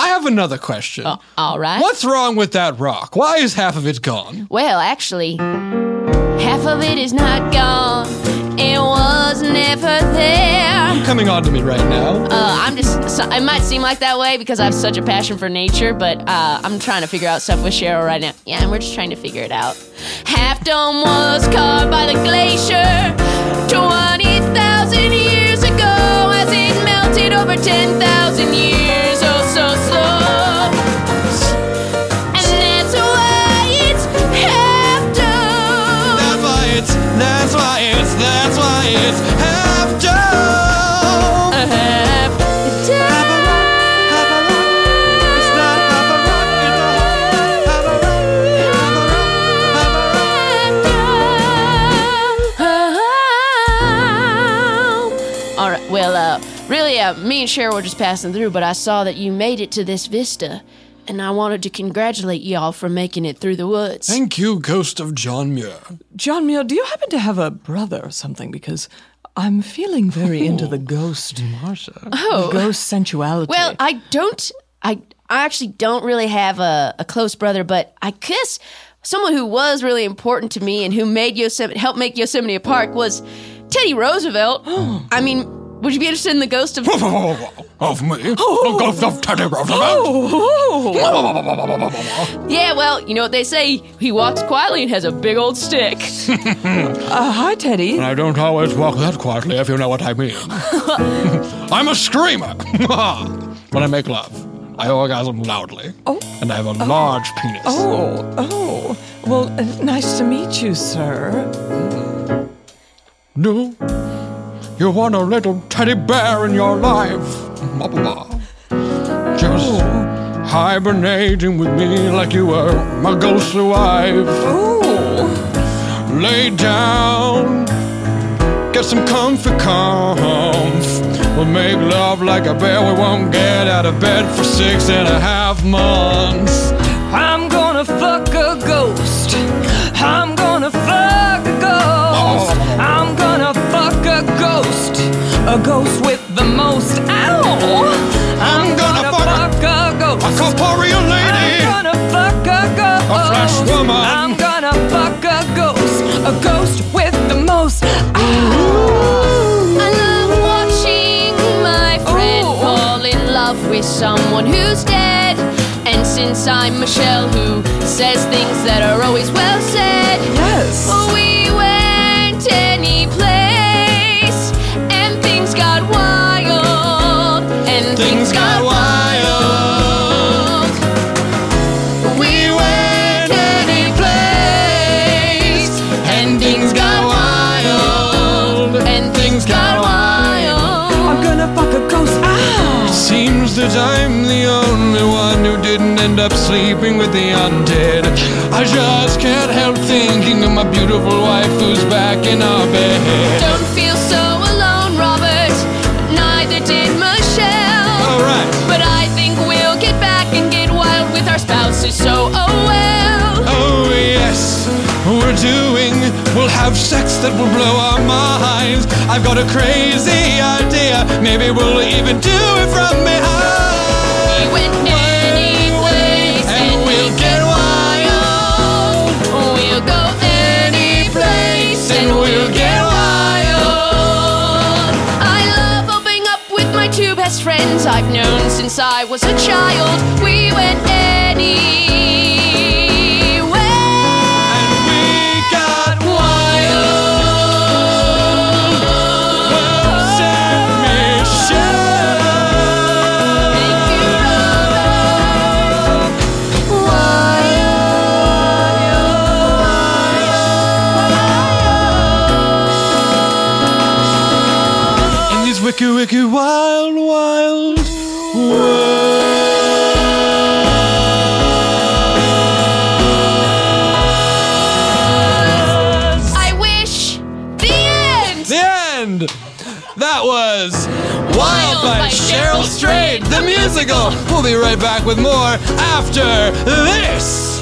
I have another question. Oh, all right. What's wrong with that rock? Why is half of it gone? Well, actually, half of it is not gone. It was never there. Coming on to me right now. Uh, I'm just. So, it might seem like that way because I have such a passion for nature, but uh, I'm trying to figure out stuff with Cheryl right now. Yeah, and we're just trying to figure it out. Half Dome was carved by the glacier 20,000 years ago as it melted over 10,000 years. Really, uh, me and Cheryl were just passing through, but I saw that you made it to this vista, and I wanted to congratulate y'all for making it through the woods. Thank you, Ghost of John Muir. John Muir, do you happen to have a brother or something? Because I'm feeling very into the ghost, Marsha. Oh, ghost sensuality. well, I don't. I I actually don't really have a, a close brother, but I guess someone who was really important to me and who made Yosemite helped make Yosemite a Park was Teddy Roosevelt. I mean, would you be interested in the ghost of? of me? The Ghost of Teddy Roosevelt? Yeah, well, you know what they say. He walks quietly and has a big old stick. uh, hi, Teddy. I don't always walk that quietly, if you know what I mean. I'm a screamer when I make love. I orgasm loudly. Oh. And I have a large penis. Oh, oh. Well, uh, nice to meet you, sir. No. You want a little teddy bear in your life. Ba-ba-ba. Just hibernating with me like you were my ghostly wife. Oh, Lay down, get some comfy comf. We'll make love like a bear. We won't get out of bed for six and a half months. I'm gonna fuck a ghost. I'm A ghost with the most. Ow! I'm gonna fuck fuck a ghost. A corporeal lady. I'm gonna fuck a ghost. A flesh woman. I'm gonna fuck a ghost. A ghost with the most. Ow! I love watching my friend Oh. fall in love with someone who's dead. And since I'm Michelle, who says things that are always well said, Yes. we I'm the only one who didn't end up sleeping with the undead. I just can't help thinking of my beautiful wife who's back in our bed. Don't feel so alone, Robert. Neither did Michelle. Alright. But I think we'll get back and get wild with our spouses, so oh well. Oh yes, we're doing. We'll have sex that will blow our minds. I've got a crazy idea. Maybe we'll even do it from behind. We went any place and we'll get wild. We'll go any place and we'll get wild. I love opening up with my two best friends I've known since I was a child. We went anywhere. Wicked, wild, wild world. I wish the end. The end. That was Wild by Cheryl Strayed, the musical. We'll be right back with more after this.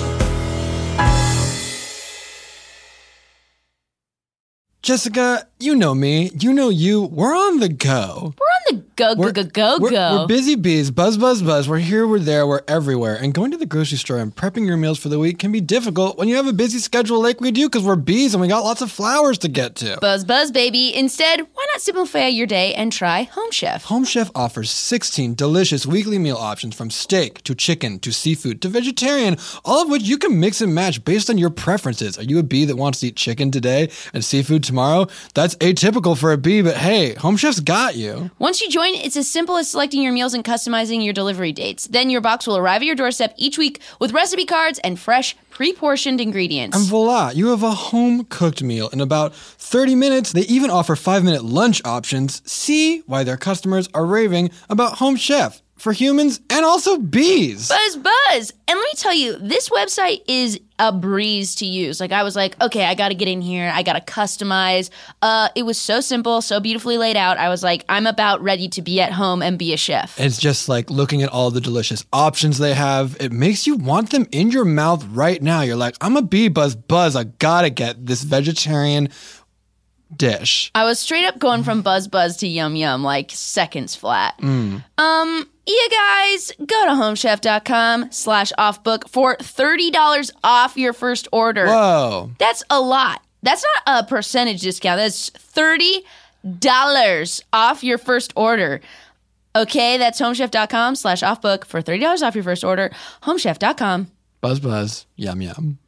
Jessica, you know me. You know you. We're on the go. We're go go go go we're, go. We're busy bees, buzz, buzz, buzz. We're here, we're there, we're everywhere. And going to the grocery store and prepping your meals for the week can be difficult when you have a busy schedule like we do because we're bees and we got lots of flowers to get to. Buzz buzz baby. Instead, why not simplify your day and try Home Chef? Home Chef offers 16 delicious weekly meal options from steak to chicken to seafood to vegetarian, all of which you can mix and match based on your preferences. Are you a bee that wants to eat chicken today and seafood tomorrow? That's atypical for a bee, but hey, Home Chef's got you. Once you join, it's as simple as selecting your meals and customizing your delivery dates. Then your box will arrive at your doorstep each week with recipe cards and fresh, pre portioned ingredients. And voila, you have a home cooked meal in about 30 minutes. They even offer five minute lunch options. See why their customers are raving about Home Chef for humans and also bees. Buzz Buzz. And let me tell you, this website is a breeze to use. Like I was like, okay, I got to get in here. I got to customize. Uh, it was so simple, so beautifully laid out. I was like, I'm about ready to be at home and be a chef. It's just like looking at all the delicious options they have. It makes you want them in your mouth right now. You're like, I'm a bee buzz buzz. I gotta get this vegetarian dish. I was straight up going from Buzz Buzz to Yum Yum, like seconds flat. Um, you guys, go to homechef.com slash offbook for $30 off your first order. Whoa. That's a lot. That's not a percentage discount. That's $30 off your first order. Okay, that's homechef.com slash offbook for $30 off your first order. Homechef.com. Buzz buzz. Yum yum.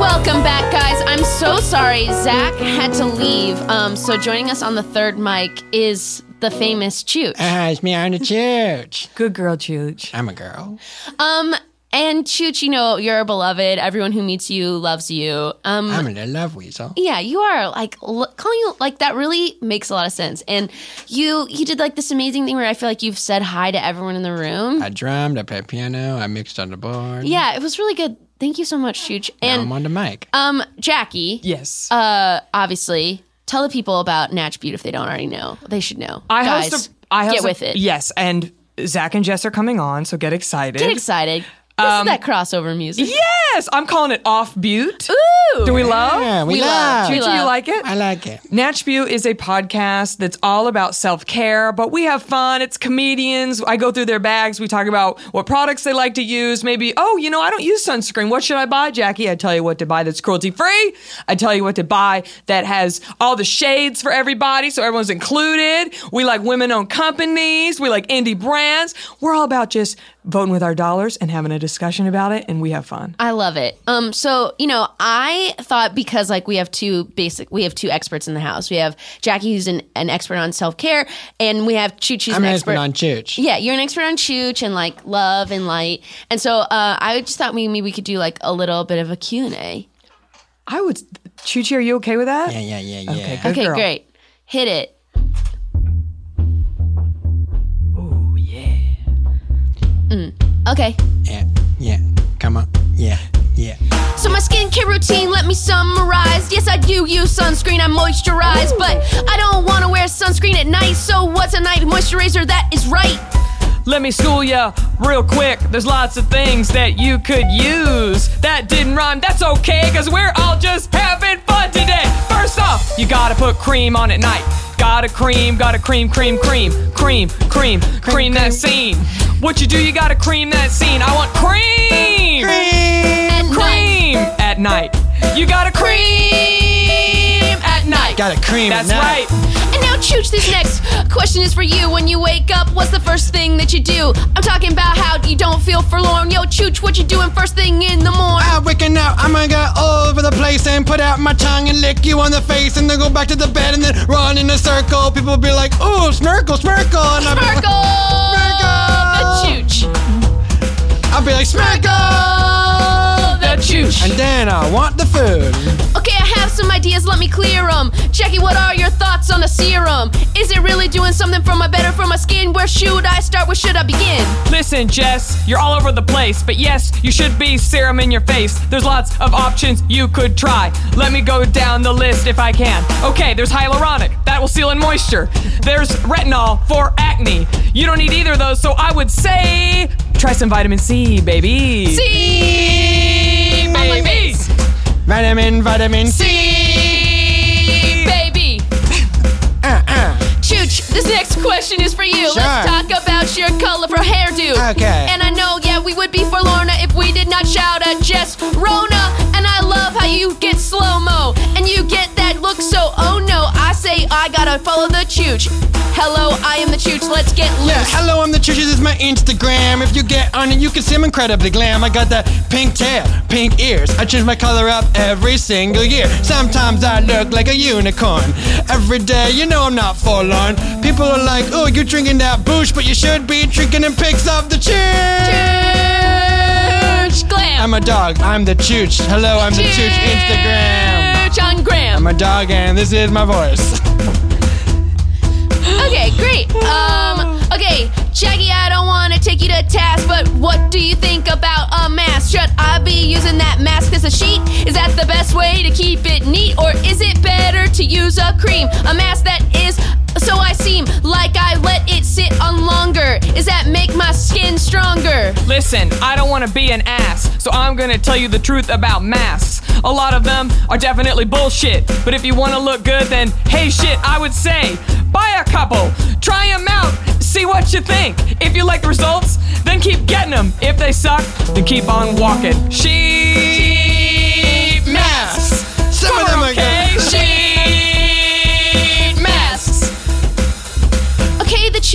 Welcome back, guys. I'm so sorry Zach had to leave. Um, so joining us on the third mic is the famous Chooch. Ah, it's me, I'm the Chooch. Good girl, Chooch. I'm a girl. Um, and Chooch, you know, you're beloved. Everyone who meets you loves you. Um, I'm a love weasel. yeah, you are like l- calling you like that. Really makes a lot of sense. And you you did like this amazing thing where I feel like you've said hi to everyone in the room. I drummed, I played piano, I mixed on the board. yeah, it was really good. Thank you so much, Chooch. Now I'm And on the mic. um, Jackie, Yes. uh, obviously, tell the people about Natch Beaut if they don't already know. They should know. I Guys, host a, I host get a- with it. Yes, and Zach and Jess are coming on, so get excited. Get excited. Listen to um, that crossover music. Yes, I'm calling it Off Beaut. Ooh. Do we love? Yeah, we, we love. love. We Chooch, you like it? I like it. Natch Beaut is a podcast that's all about self care, but we have fun. It's comedians. I go through their bags. We talk about what products they like to use. Maybe, oh, you know, I don't use sunscreen. What should I buy, Jackie? I tell you what to buy that's cruelty free. I tell you what to buy that has all the shades for everybody, so everyone's included. We like women owned companies. We like indie brands. We're all about just voting with our dollars and having a discussion about it, and we have fun. I love it. Um, so you know, I thought because like we have two basic, we have two experts in the house. We have Jackie, who's an, an expert on self care, and we have Chooch, who's I'm an an expert expert on church. Yeah, you're an expert on chooch and like love and light. And so uh, I just thought maybe we could do like a little bit of a Q&A. I would, Chuchi, are you okay with that? Yeah, yeah, yeah, yeah. Okay, good Okay, girl. great. Hit it. Okay. Yeah, yeah. Come on. Yeah, yeah. So my skincare routine, let me summarize. Yes, I do use sunscreen, I moisturize, but I don't want to wear sunscreen at night. So what's a night moisturizer that is right? Let me school ya real quick. There's lots of things that you could use. That didn't rhyme, that's okay, cause we're all just having fun today. First off, you gotta put cream on at night. Gotta cream, gotta cream, cream, cream, cream, cream, cream that scene. What you do, you gotta cream that scene. I want cream! At night. Cream at night. You gotta cream at night. Gotta cream That's at night. right. And now, Chooch, this next question is for you. When you wake up, what's the first thing that you do? I'm talking about how you don't feel forlorn. Yo, Chooch, what you doing first thing in the morning? I'm waking up, I'm gonna go all over the place and put out my tongue and lick you on the face and then go back to the bed and then run in a circle. People will be like, ooh, smirkle, smirkle. And I'll be, Smirkle! The Chooch. I'll be like, smirkle! The Chooch. And then I want the food. Okay, I have some ideas, let me clear them. Jackie, what are your thoughts on a serum? Is it really doing something for my better for my skin? Where should I start? Where should I begin? Listen, Jess, you're all over the place, but yes, you should be serum in your face. There's lots of options you could try. Let me go down the list if I can. Okay, there's hyaluronic, that will seal in moisture. There's retinol for acne. You don't need either of those, so I would say try some vitamin C, baby. C, baby. Vitamin, vitamin C. Baby. Uh, uh. Chooch, this next question is for you. Sure. Let's talk about your color colorful hairdo. Okay. And I know, yeah, we would be for Lorna if we did not shout at Jess Rona. And I love how you get slow mo and you get that look so oh no. Say I gotta follow the Chooch. Hello, I am the Chooch. Let's get loose. Yeah, hello, I'm the Churches. This is my Instagram. If you get on it, you can see I'm incredibly glam. I got that pink tail, pink ears. I change my color up every single year. Sometimes I look like a unicorn. Every day, you know I'm not forlorn. People are like, oh, you're drinking that boosh, but you should be drinking them pics of the church. Chooch glam. I'm a dog. I'm the Chooch. Hello, I'm the Chooch Instagram. Chooch on gram. I'm a dog, and this is my voice. Okay, great. Um, okay, Jackie, I don't want to take you to task, but what do you think about a mask? Should I be using that mask as a sheet? Is that the best way to keep it neat, or is it better to use a cream? A mask that is so I seem like I let it sit on longer. Is that make my skin stronger? Listen, I don't want to be an ass, so I'm gonna tell you the truth about masks. A lot of them are definitely bullshit, but if you want to look good, then hey shit, I would say buy a couple, try them out, see what you think. If you like the results, then keep getting them. If they suck, then keep on walking. Sheep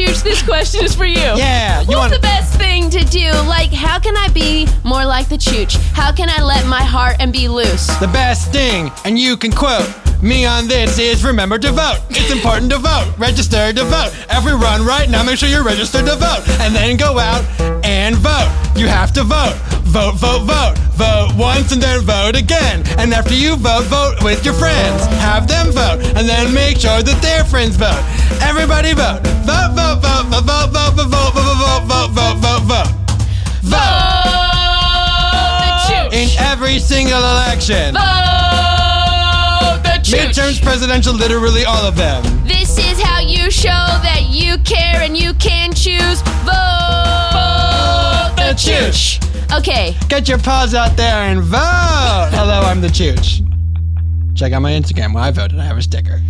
This question is for you. Yeah, you What's want the best thing to do? Like, how can I be more like the Chooch? How can I let my heart and be loose? the best thing, and you can quote me on this is remember to vote. It's important to vote. Register to vote. Every run right now, make sure you're registered to vote. And then go out and vote. You have to vote. Vote, vote, vote. Vote once and then vote again. And after you vote, vote with your friends. Have them vote. And then make sure that their friends vote. Everybody vote. Vote, vote, vote, vote, vote, vote, vote, vote, vote, vote, vote, vote, vote. Vote Vote the chooch. In every single election. Vote the chooch. Midterms, presidential, literally all of them. This is how you show that you care and you can choose. Vote the chooch. Okay, Get your paws out there and vote. Hello, I'm the Chooch. Check out my Instagram where I voted. I have a sticker.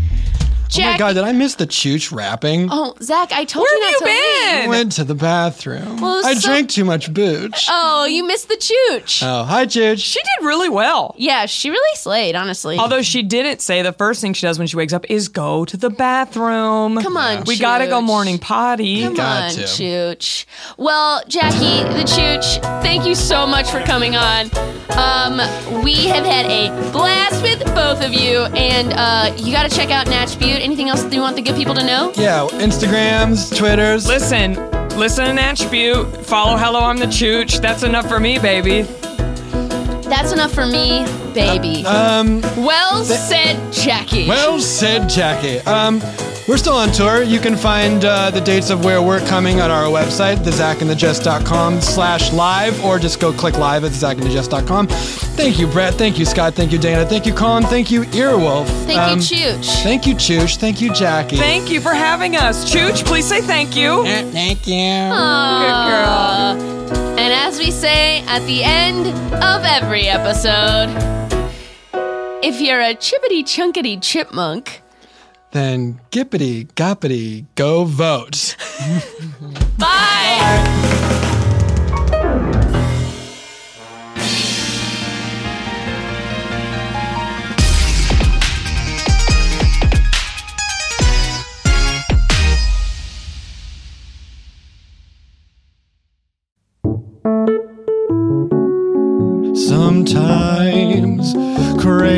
Oh my god, did I miss the Chooch rapping? Oh, Zach, I told Where you have not you to leave. I went to the bathroom. Well, I so- drank too much booch. Oh, you missed the chooch. Oh, hi, Chooch. She did really well. yeah, she really slayed, honestly. Although she didn't say the first thing she does when she wakes up is go to the bathroom. Come on, We gotta go morning potty. Come Got on, to. Chooch. Well, Jackie, the Chooch, thank you so much for coming on. Um, we have had a blast with both of you, and uh, you got to check out Natch Beaut. Anything else that you want the good people to know? Yeah, Instagrams, Twitters. Listen, listen to Natch Beaut. Follow Hello, I'm the Chooch. That's enough for me, baby. That's enough for me, baby. Um, well said, Jackie. well said, Jackie. Um, we're still on tour. You can find uh, the dates of where we're coming on our website, thezachandthejust.com slash live, or just go click live at thezachandthejust.com. Thank you, Brett. Thank you, Scott. Thank you, Dana. Thank you, Colin. Thank you, Earwolf. Thank Um, you, Chooch. Thank you, Chooch. Thank you, Jackie. Thank you for having us. Chooch, please say thank you. Thank you. Aw. And as we say at the end of every episode, if you're a chippity chunkity chipmunk, Then gippity goppity go vote. bye.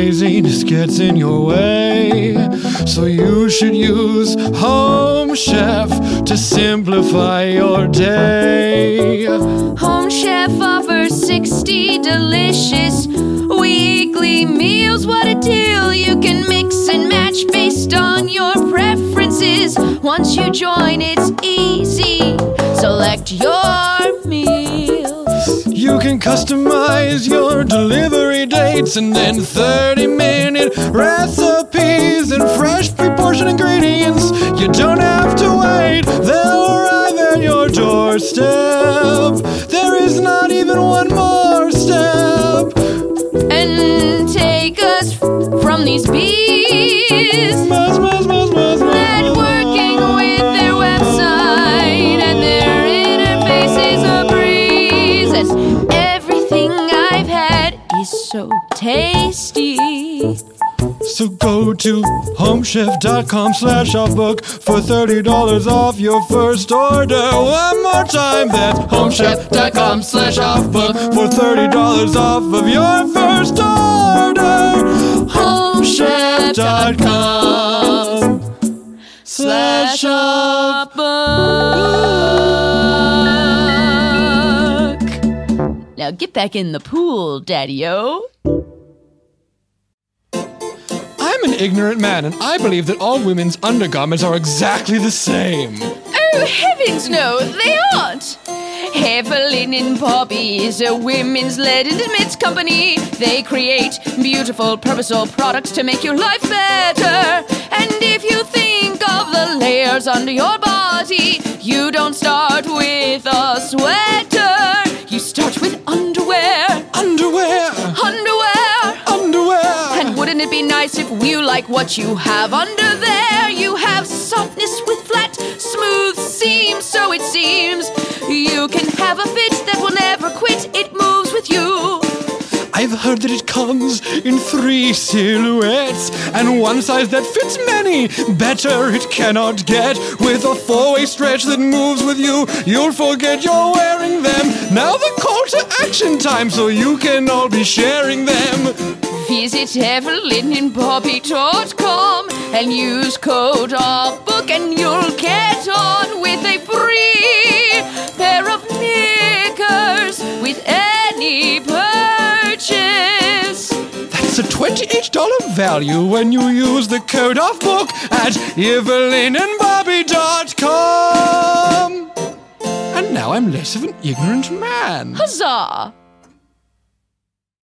Craziness gets in your way, so you should use Home Chef to simplify your day. Home Chef offers 60 delicious weekly meals. What a deal! You can mix and match based on your preferences. Once you join, it's easy. Select your meals. You can customize your delivery dates and then 30 minute recipes and fresh pre portioned ingredients. You don't have to wait, they'll arrive at your doorstep. There is not even one more step. And take us from these bees. To homechef.com slash offbook for $30 off your first order. One more time, that's homechef.com slash offbook for $30 off of your first order. Homechef.com slash Book. Now get back in the pool, Daddy-O. Ignorant man, and I believe that all women's undergarments are exactly the same. Oh, heavens, no, they aren't. Evelyn and Bobbie is a women's led intimate company. They create beautiful, purposeful products to make your life better. And if you think of the layers under your body, you don't start with a sweater. You start with underwear. Underwear! Underwear! Wouldn't it be nice if you like what you have under there? You have softness with flat, smooth seams, so it seems. You can have a fit that will never quit, it moves with you. I've heard that it comes in three silhouettes and one size that fits many. Better it cannot get with a four-way stretch that moves with you. You'll forget you're wearing them. Now the call to action time so you can all be sharing them. Visit evelynandbobbie.com and use code OFFBOOK and you'll get on with a free pair of knickers with any purchase. That's a $28 value when you use the code OFFBOOK at evelynandbobbie.com. And now I'm less of an ignorant man. Huzzah!